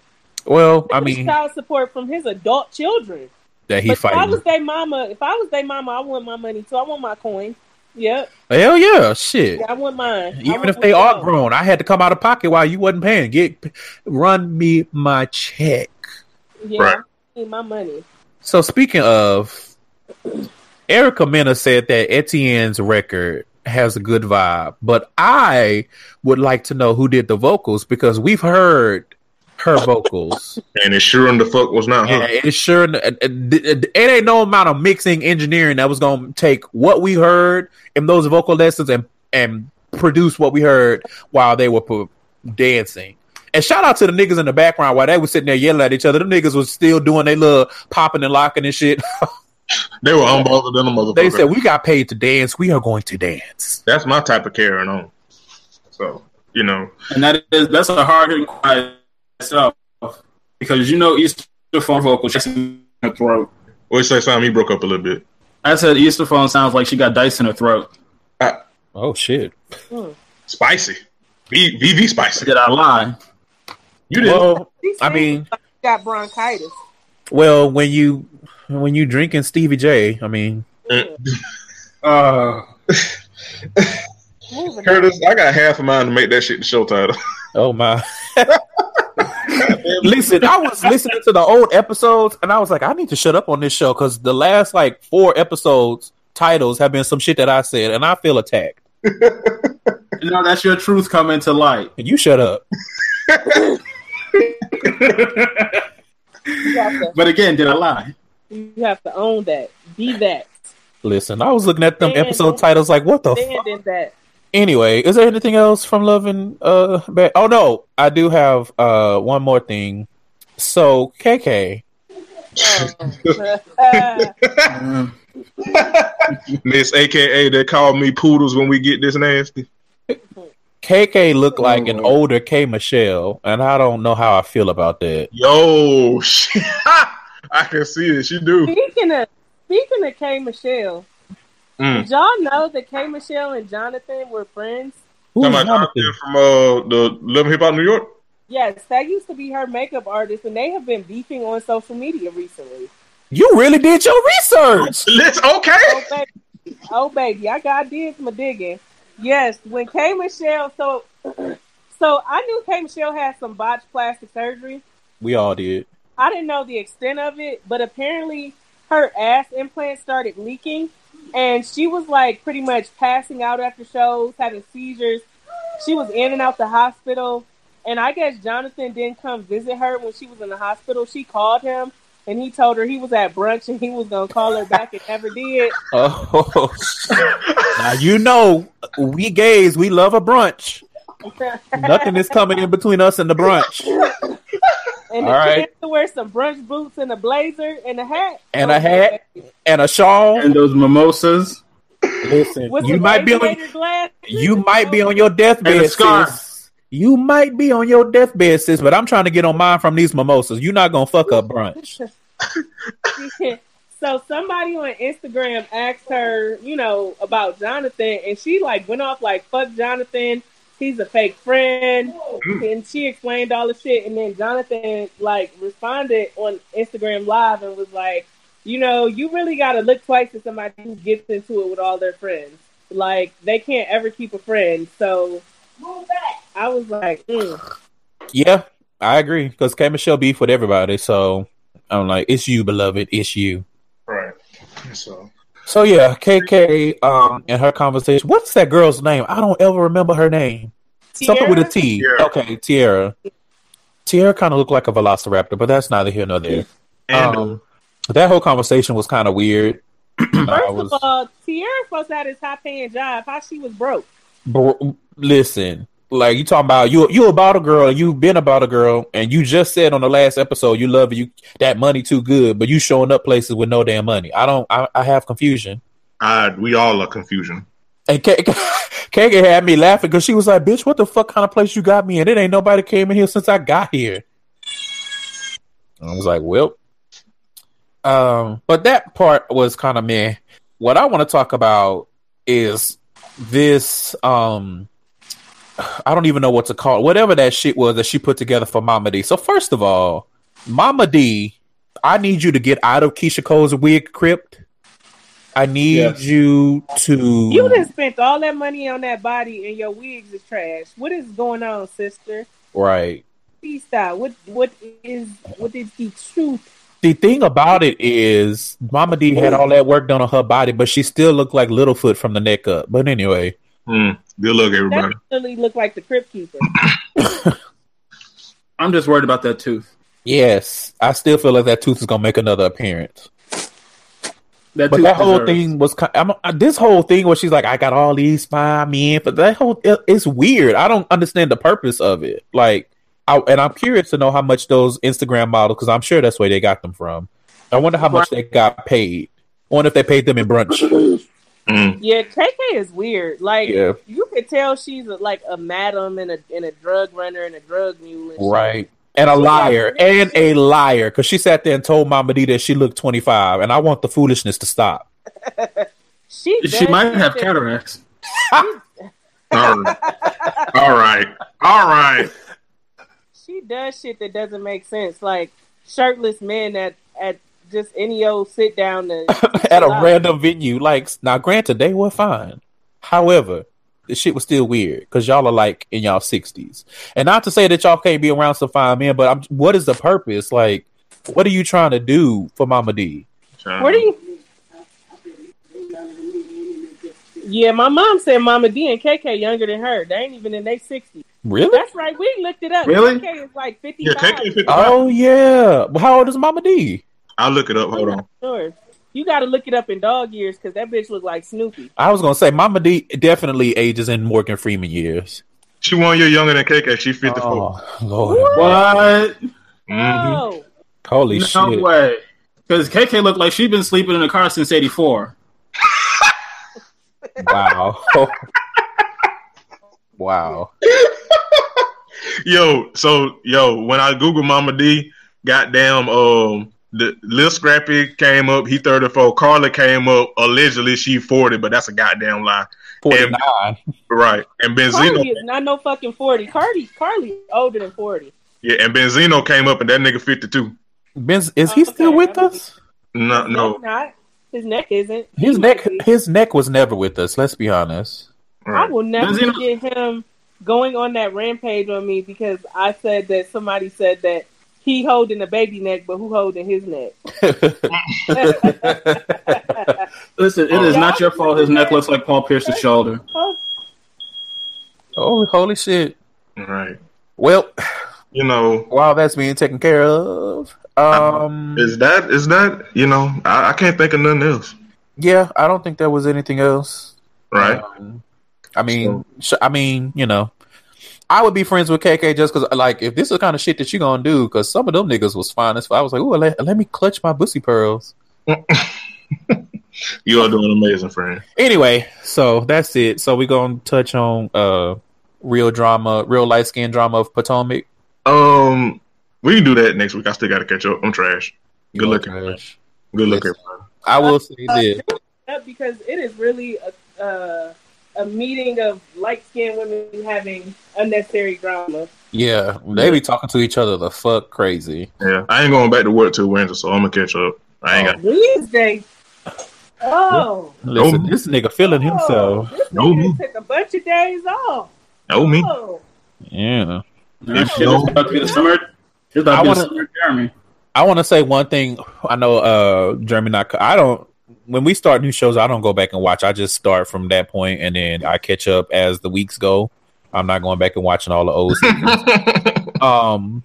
Well, I He mean child support from his adult children. that he but if I was their mama, if I was their mama, I want my money too. I want my coin. Yep, Hell yeah, shit. I want mine. Even want if they are own. grown, I had to come out of pocket while you wasn't paying. Get run me my check. yeah, Right. I need my money. So speaking of, Erica Mena said that Etienne's record has a good vibe, but I would like to know who did the vocals because we've heard her vocals. and it sure in the fuck was not and her. it sure it, it, it ain't no amount of mixing engineering that was gonna take what we heard in those vocal lessons and and produce what we heard while they were pu- dancing. And shout out to the niggas in the background while they were sitting there yelling at each other. The niggas was still doing their little popping and locking and shit. *laughs* They were unbothered than a motherfucker. they said, We got paid to dance. We are going to dance. That's my type of carrying on. So, you know, And that is that's a hard hitting quiet itself because you know Easter phone vocal she's in her throat. what you say, Simon? He broke up a little bit. I said Easter phone sounds like she got dice in her throat. Oh shit. Spicy. V- VV spicy. Did I lie? You did. Well, She I mean, got bronchitis. well, when you when you drinking Stevie J, I mean, Uh, Curtis, I got half a mind to make that shit the show title. oh my. *laughs* Listen, I was listening to the old episodes and I was like, I need to shut up on this show because the last like four episodes titles have been some shit that I said and I feel attacked. *laughs* you know that's your truth coming to light. And you shut up. To, But again, did I lie? you have to own that. Be that. Listen, I was looking at them Stand episode titles like, what the fuck? that. Anyway, is there anything else from Love and uh Bad? Oh no, I do have uh one more thing. So KK. *laughs* Miss AKA, they call me poodles when we get this nasty. KK looked like an Oh. older K Michelle, and I don't know how I feel about that. Yo, shit. *laughs* I can see it. She do. speaking of speaking of K Michelle, Mm. did y'all know that K Michelle and Jonathan were friends? Who's Talking about Jonathan? Jonathan from uh, the Love and Hip Hop New York. Yes, that used to be her makeup artist, and they have been beefing on social media recently. You really did your research. *laughs* Let's Oh okay. baby, oh baby, I got did my digging. Yes, when K Michelle, so *clears throat* so I knew K Michelle had some botched plastic surgery. We all did. I didn't know the extent of it, but apparently her ass implant started leaking, and she was like pretty much passing out after shows, having seizures. She was in and out the hospital, and I guess Jonathan didn't come visit her when she was in the hospital. She called him, and he told her he was at brunch and he was gonna call her back, and never did. Oh, *laughs* now you know we gays. We love a brunch. Nothing is coming in between us and the brunch. *laughs* And All the right. kid to wear some brunch boots and a blazer and a hat. And a hat. And a shawl. And those mimosas. Listen, With you might be on glasses. you might be on your deathbed, And sis. You might be on your deathbed, sis. But I'm trying to get on mine from these mimosas. You're not gonna fuck up brunch. *laughs* so somebody on Instagram asked her, you know, about Jonathan, and she like went off like, "Fuck Jonathan, he's a fake friend," and she explained all the shit. And then Jonathan like responded on Instagram Live and was like, "You know, you really got to look twice at somebody who gets into it with all their friends. Like they can't ever keep a friend." So I was like, mm. Yeah, I agree. Because K Michelle beef with everybody, so I'm like, it's you, beloved. It's you. Right. So So yeah, KK um and her conversation. What's that girl's name? I don't ever remember her name. Something with a T. Tiara. Okay, Tiara. Tiara kind of looked like a velociraptor, but that's neither here nor there. and Um, that whole conversation was kind *clears throat* of weird. First was, of all, Tierra supposed to have this high paying job. How she was broke? bro, listen, like you talking about you you about a girl and you've been about a girl and you just said on the last episode you love you that money too good, but you showing up places with no damn money. I don't. I, I have confusion. I, we all are confusion. And K- *laughs* had me laughing because she was like, "Bitch, what the fuck kind of place you got me in? It ain't nobody came in here since I got here." I was like, "Well," um, but that part was kind of meh. What I want to talk about is this. Um, I don't even know what to call it. Whatever that shit was that she put together for Mama D. So first of all, Mama D, I need you to get out of Keyshia Cole's wig crypt. I need Yes. you to. You done spent all that money on that body and your wigs is trash. What is going on, sister? Right. Please stop. What what is what is the truth? The thing about it is, Mama D had all that work done on her body, but she still looked like Littlefoot from the neck up. But anyway, Hmm. Good luck, That everybody. really looked like the Crypt Keeper. *coughs* I'm just worried about that tooth. yes, I still feel like that tooth is gonna make another appearance. That But that whole deserves- thing was, I'm, uh, this whole thing where she's like, I got all these fine men, but that whole, it- it's weird. I don't understand the purpose of it. Like, I, and I'm curious to know how much those Instagram models, because I'm sure that's where they got them from. I wonder how much they got paid. I wonder if they paid them in brunch. Mm. Yeah, KK is weird. Like Yeah. you could tell she's a, like a madam and a and a drug runner and a drug mule. And shit. Right. And a She liar. And a liar. Because she sat there and told Mama D that she looked 25. And I want the foolishness to stop. *laughs* She She might have shit- cataracts. *laughs* *laughs* All right. All right. All right. She does shit that doesn't make sense, like shirtless men at at just any old sit down *laughs* to, At a random venue. Like, now granted, they were fine. However, the shit was still weird. Because y'all are like in y'all 60s. And not to say that y'all can't be around some fine men, but I'm, what is the purpose? Like, what are you trying to do for Mama D? Where do you? Yeah, my mom said Mama D and KK younger than her. They ain't even in their sixties. Really? That's right. We looked it up. Really? KK is like fifty Yeah, five. KK 55. Oh, yeah. Well, How old is Mama D? I'll look it up. Hold on. Sure. You got to look it up in dog years because that bitch looked like Snoopy. I was going to say, Mama D definitely ages in Morgan Freeman years. She one year younger than KK. She's 54. Oh, Lord. What? Mhm. Oh, Holy no shit. way. Because KK looked like she'd been sleeping in a car since '84. Wow. *laughs* wow. Yo, so yo, when I Google Mama D, goddamn, um, the Lil Scrappy came up. He 34. Carla came up. Allegedly, she 40, but that's a goddamn lie. 49. *laughs* Right. And Benzino, Karlie is not no fucking forty. Cardi, Karlie older than forty. yeah, and Benzino came up, and that nigga 52. Benz, is he oh, Okay. still with us? No, His no, neck not. His neck isn't. His He neck, his neck was never with us. Let's be honest. I will never Benzino- forget him going on that rampage on me because I said that somebody said that he holding the baby neck, but who holding his neck? *laughs* Listen, it is not your fault. His neck looks like Paul Pierce's shoulder. oh, holy shit! right. Well, You know, while that's being taken care of, um, is that is that you know? I, I can't think of nothing else. yeah, I don't think there was anything else. Right. Um, I mean, sh- I mean, you know, I would be friends with KK just because, like, if this is the kind of shit that you gonna do, because some of them niggas was fine as fuck. I was like, oh, let, let me clutch my bussy pearls. *laughs* You are doing amazing, friend. Anyway, so that's it. So we gonna touch on uh real drama, real light skin drama of Potomac. Um, we can do that next week. I still got to catch up. I'm trash. Good looking. gosh. Good looking. I will say this. Because it is really a uh, a meeting of light skinned women having unnecessary drama. Yeah, they be talking to each other the fuck crazy. Yeah, I ain't going back to work till Wednesday, so I'm gonna catch up. I ain't got. Wednesday. Oh, Listen, Oh. this nigga feeling oh, himself. this No, nigga me. took a bunch of days off. No me. Oh, Yeah. That shit is about to be the summer. It's about to I be wanna- the summer Jeremy. I want to say one thing. I know uh Jeremy not. I don't. When we start new shows, I don't go back and watch. I just start from that point, and then I catch up as the weeks go. I'm not going back and watching all the old. *laughs* seasons. um.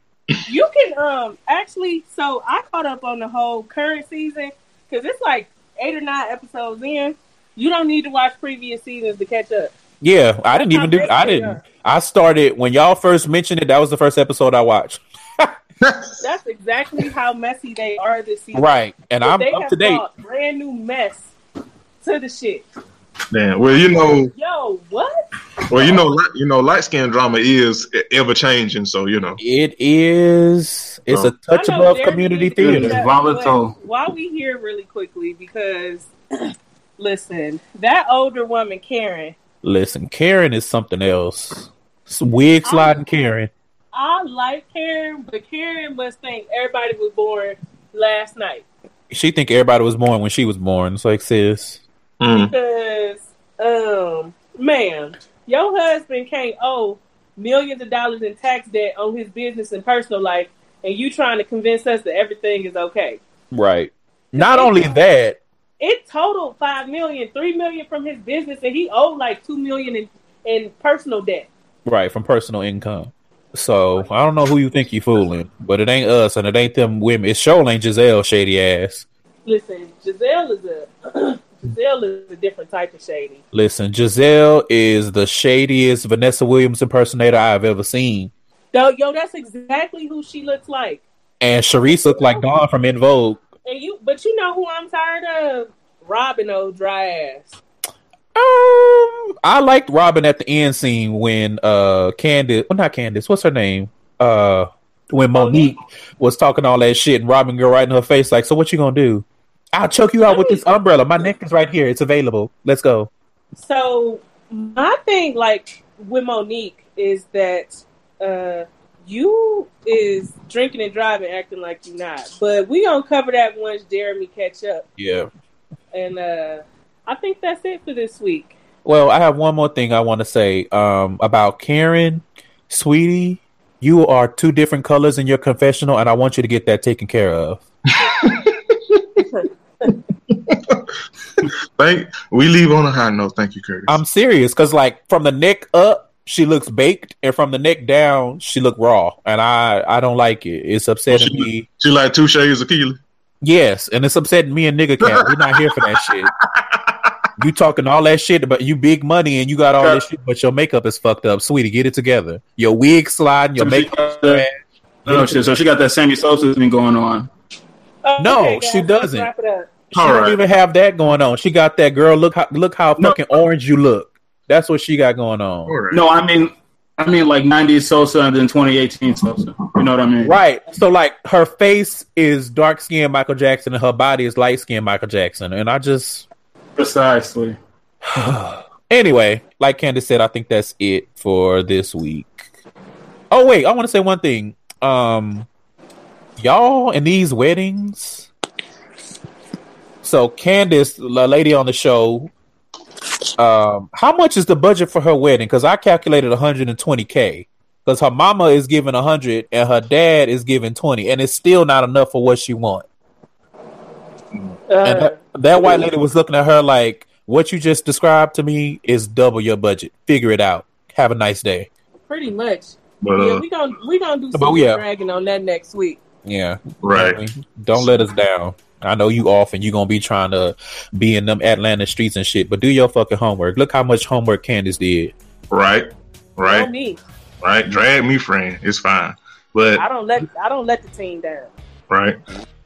you can um actually. So I caught up on the whole current season because it's like eight or nine episodes in. You don't need to watch previous seasons to catch up. Yeah, I didn't even do. I didn't. I started when y'all first mentioned it. That was the first episode I watched. That's exactly how messy they are this season. Right, and But I'm they up have to date. brought Brand new mess to the shit. Damn. Well, you know, Yo, what? well, you know, you know, light skin drama is ever changing. So you know, It is. It's a touch I above community needs to do theater. theater. that, Volatile. While we here really quickly, because *clears throat* listen, that older woman, Karen, Listen, Karen is something else. It's wig sliding Karen. I like Karen, but Karen must think everybody was born last night. She think everybody was born when she was born. It's like sis. Mm. Because, um, ma'am, your husband can't owe millions of dollars in tax debt on his business and personal life, and you trying to convince us that everything is okay. Right. Not only that, It totaled five million, three million from his business, and he owed like two million in, in personal debt. right, from personal income. So I don't know who you think you fooling, but it ain't us and it ain't them women. It sure ain't Gizelle shady ass. Listen, Gizelle is a *clears throat* Gizelle is a different type of shady. Listen, Gizelle is the shadiest Vanessa Williams impersonator I've ever seen. Yo, yo, that's exactly who she looks like. And Charrisse looked like Dawn from En Vogue. And you, but you know who I'm tired of? Robyn, old dry ass. Um, I liked Robyn at the end scene when uh Candace, well not Candace, what's her name? Uh, when Monique was talking all that shit and Robyn go right in her face like, so what you gonna do? I'll choke you out with this umbrella. My neck is right here. It's available. Let's go. So my thing, like with Monique, is that uh you is drinking and driving, acting like you not. But we gonna cover that once Jeremy catch up. Yeah. And uh I think that's it for this week. Well, I have one more thing I want to say um, about Karen, sweetie. You are two different colors in your confessional, and I want you to get that taken care of. *laughs* Thank. We leave on a high note. Thank you, Curtis. I'm serious because, like, from the neck up, she looks baked, and from the neck down, she look raw, and I I don't like it. It's upsetting she, me. she like two shades of Keely. Yes, and it's upsetting me and nigga cat. We're not here for that shit. *laughs* You talking all that shit about you big money and you got all this shit, but your makeup is fucked up, sweetie. Get it together. Your wig sliding, your So makeup. got that- No, shit. So she got that Sammy Sosa thing going on. Oh, no, guys, she doesn't. Wrap it up. She All don't right. even have that going on. She got that girl. Look how look how No. fucking orange you look. That's what she got going on. All right. No, I mean, I mean like '90s Sosa and then 2018 Sosa. You know what I mean? Right. So like her face is dark skinned Michael Jackson and her body is light skinned Michael Jackson. And I just Precisely. *sighs* anyway, like Candace said, I think that's it for this week. Oh wait, I want to say one thing. Um y'all in these weddings. So Candace, the lady on the show, um, how much is the budget for her wedding? Because I calculated 120k. Because her mama is giving 100 and her dad is giving 20, and it's still not enough for what she want. And Uh, that, that white lady was looking at her like, "What you just described to me is double your budget. Figure it out. Have a nice day." pretty much. But yeah, uh, we gonna we gonna do But some yeah. dragging on that next week. Yeah, right. Don't let us down. I know you off and you gonna be trying to be in them Atlanta streets and shit, but do your fucking homework. Look how much homework Candace did. Right. Right. me. Right. Drag me, friend. It's fine. But I don't let I don't let the team down. right.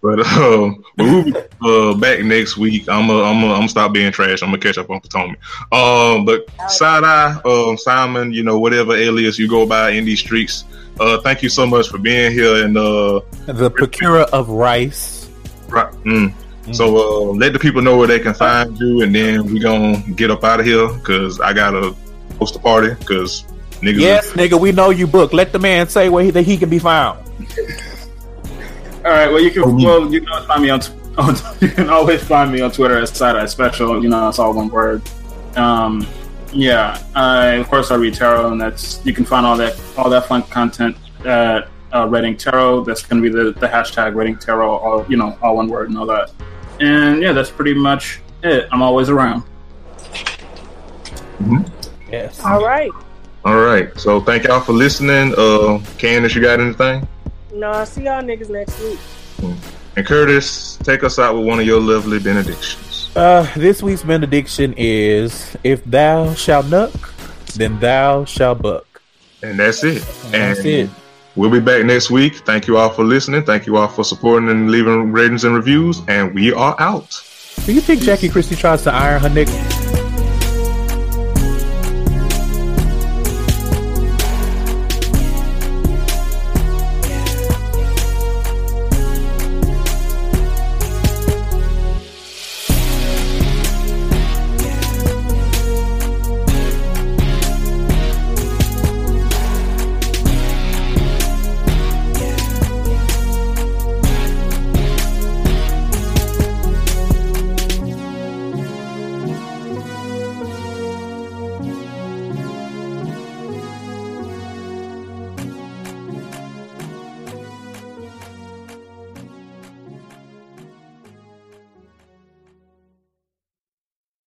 But uh, we'll be uh, back next week. I'm a, I'm a, I'm gonna stop being trash. I'm gonna catch up on Potomac. Um, but side eye, um, Simon, you know whatever alias you go by in these streets. Uh, thank you so much for being here and uh, The procurer of rice. right, mm. so uh, let the people know where they can find you, and then we gonna get up out of here because I gotta host a party because niggas. Yes, nigga, we know you book. Let the man say where he, that he can be found. *laughs* All right. Well, you can Oh, well you can always find me on, t- *laughs* on you can always find me on Twitter as side eye special. You know, it's all one word. Um, yeah. I of course I read tarot, and that's you can find all that all that fun content at uh, Reading Tarot. That's going to be the, the hashtag Reading Tarot. All you know, all one word and all that. And yeah, that's pretty much it. I'm always around. Yes. All right. All right. So thank y'all for listening. Uh, Candace, you got anything? No, I'll see y'all niggas next week. And Curtis, take us out with one of your lovely benedictions. Uh, this week's benediction is: If thou shalt nuck, then thou shalt buck. And that's it. And that's it. We'll be back next week. Thank you all for listening. Thank you all for supporting and leaving ratings and reviews. And we are out. Do you think Jackie Christie tries to iron her nigga?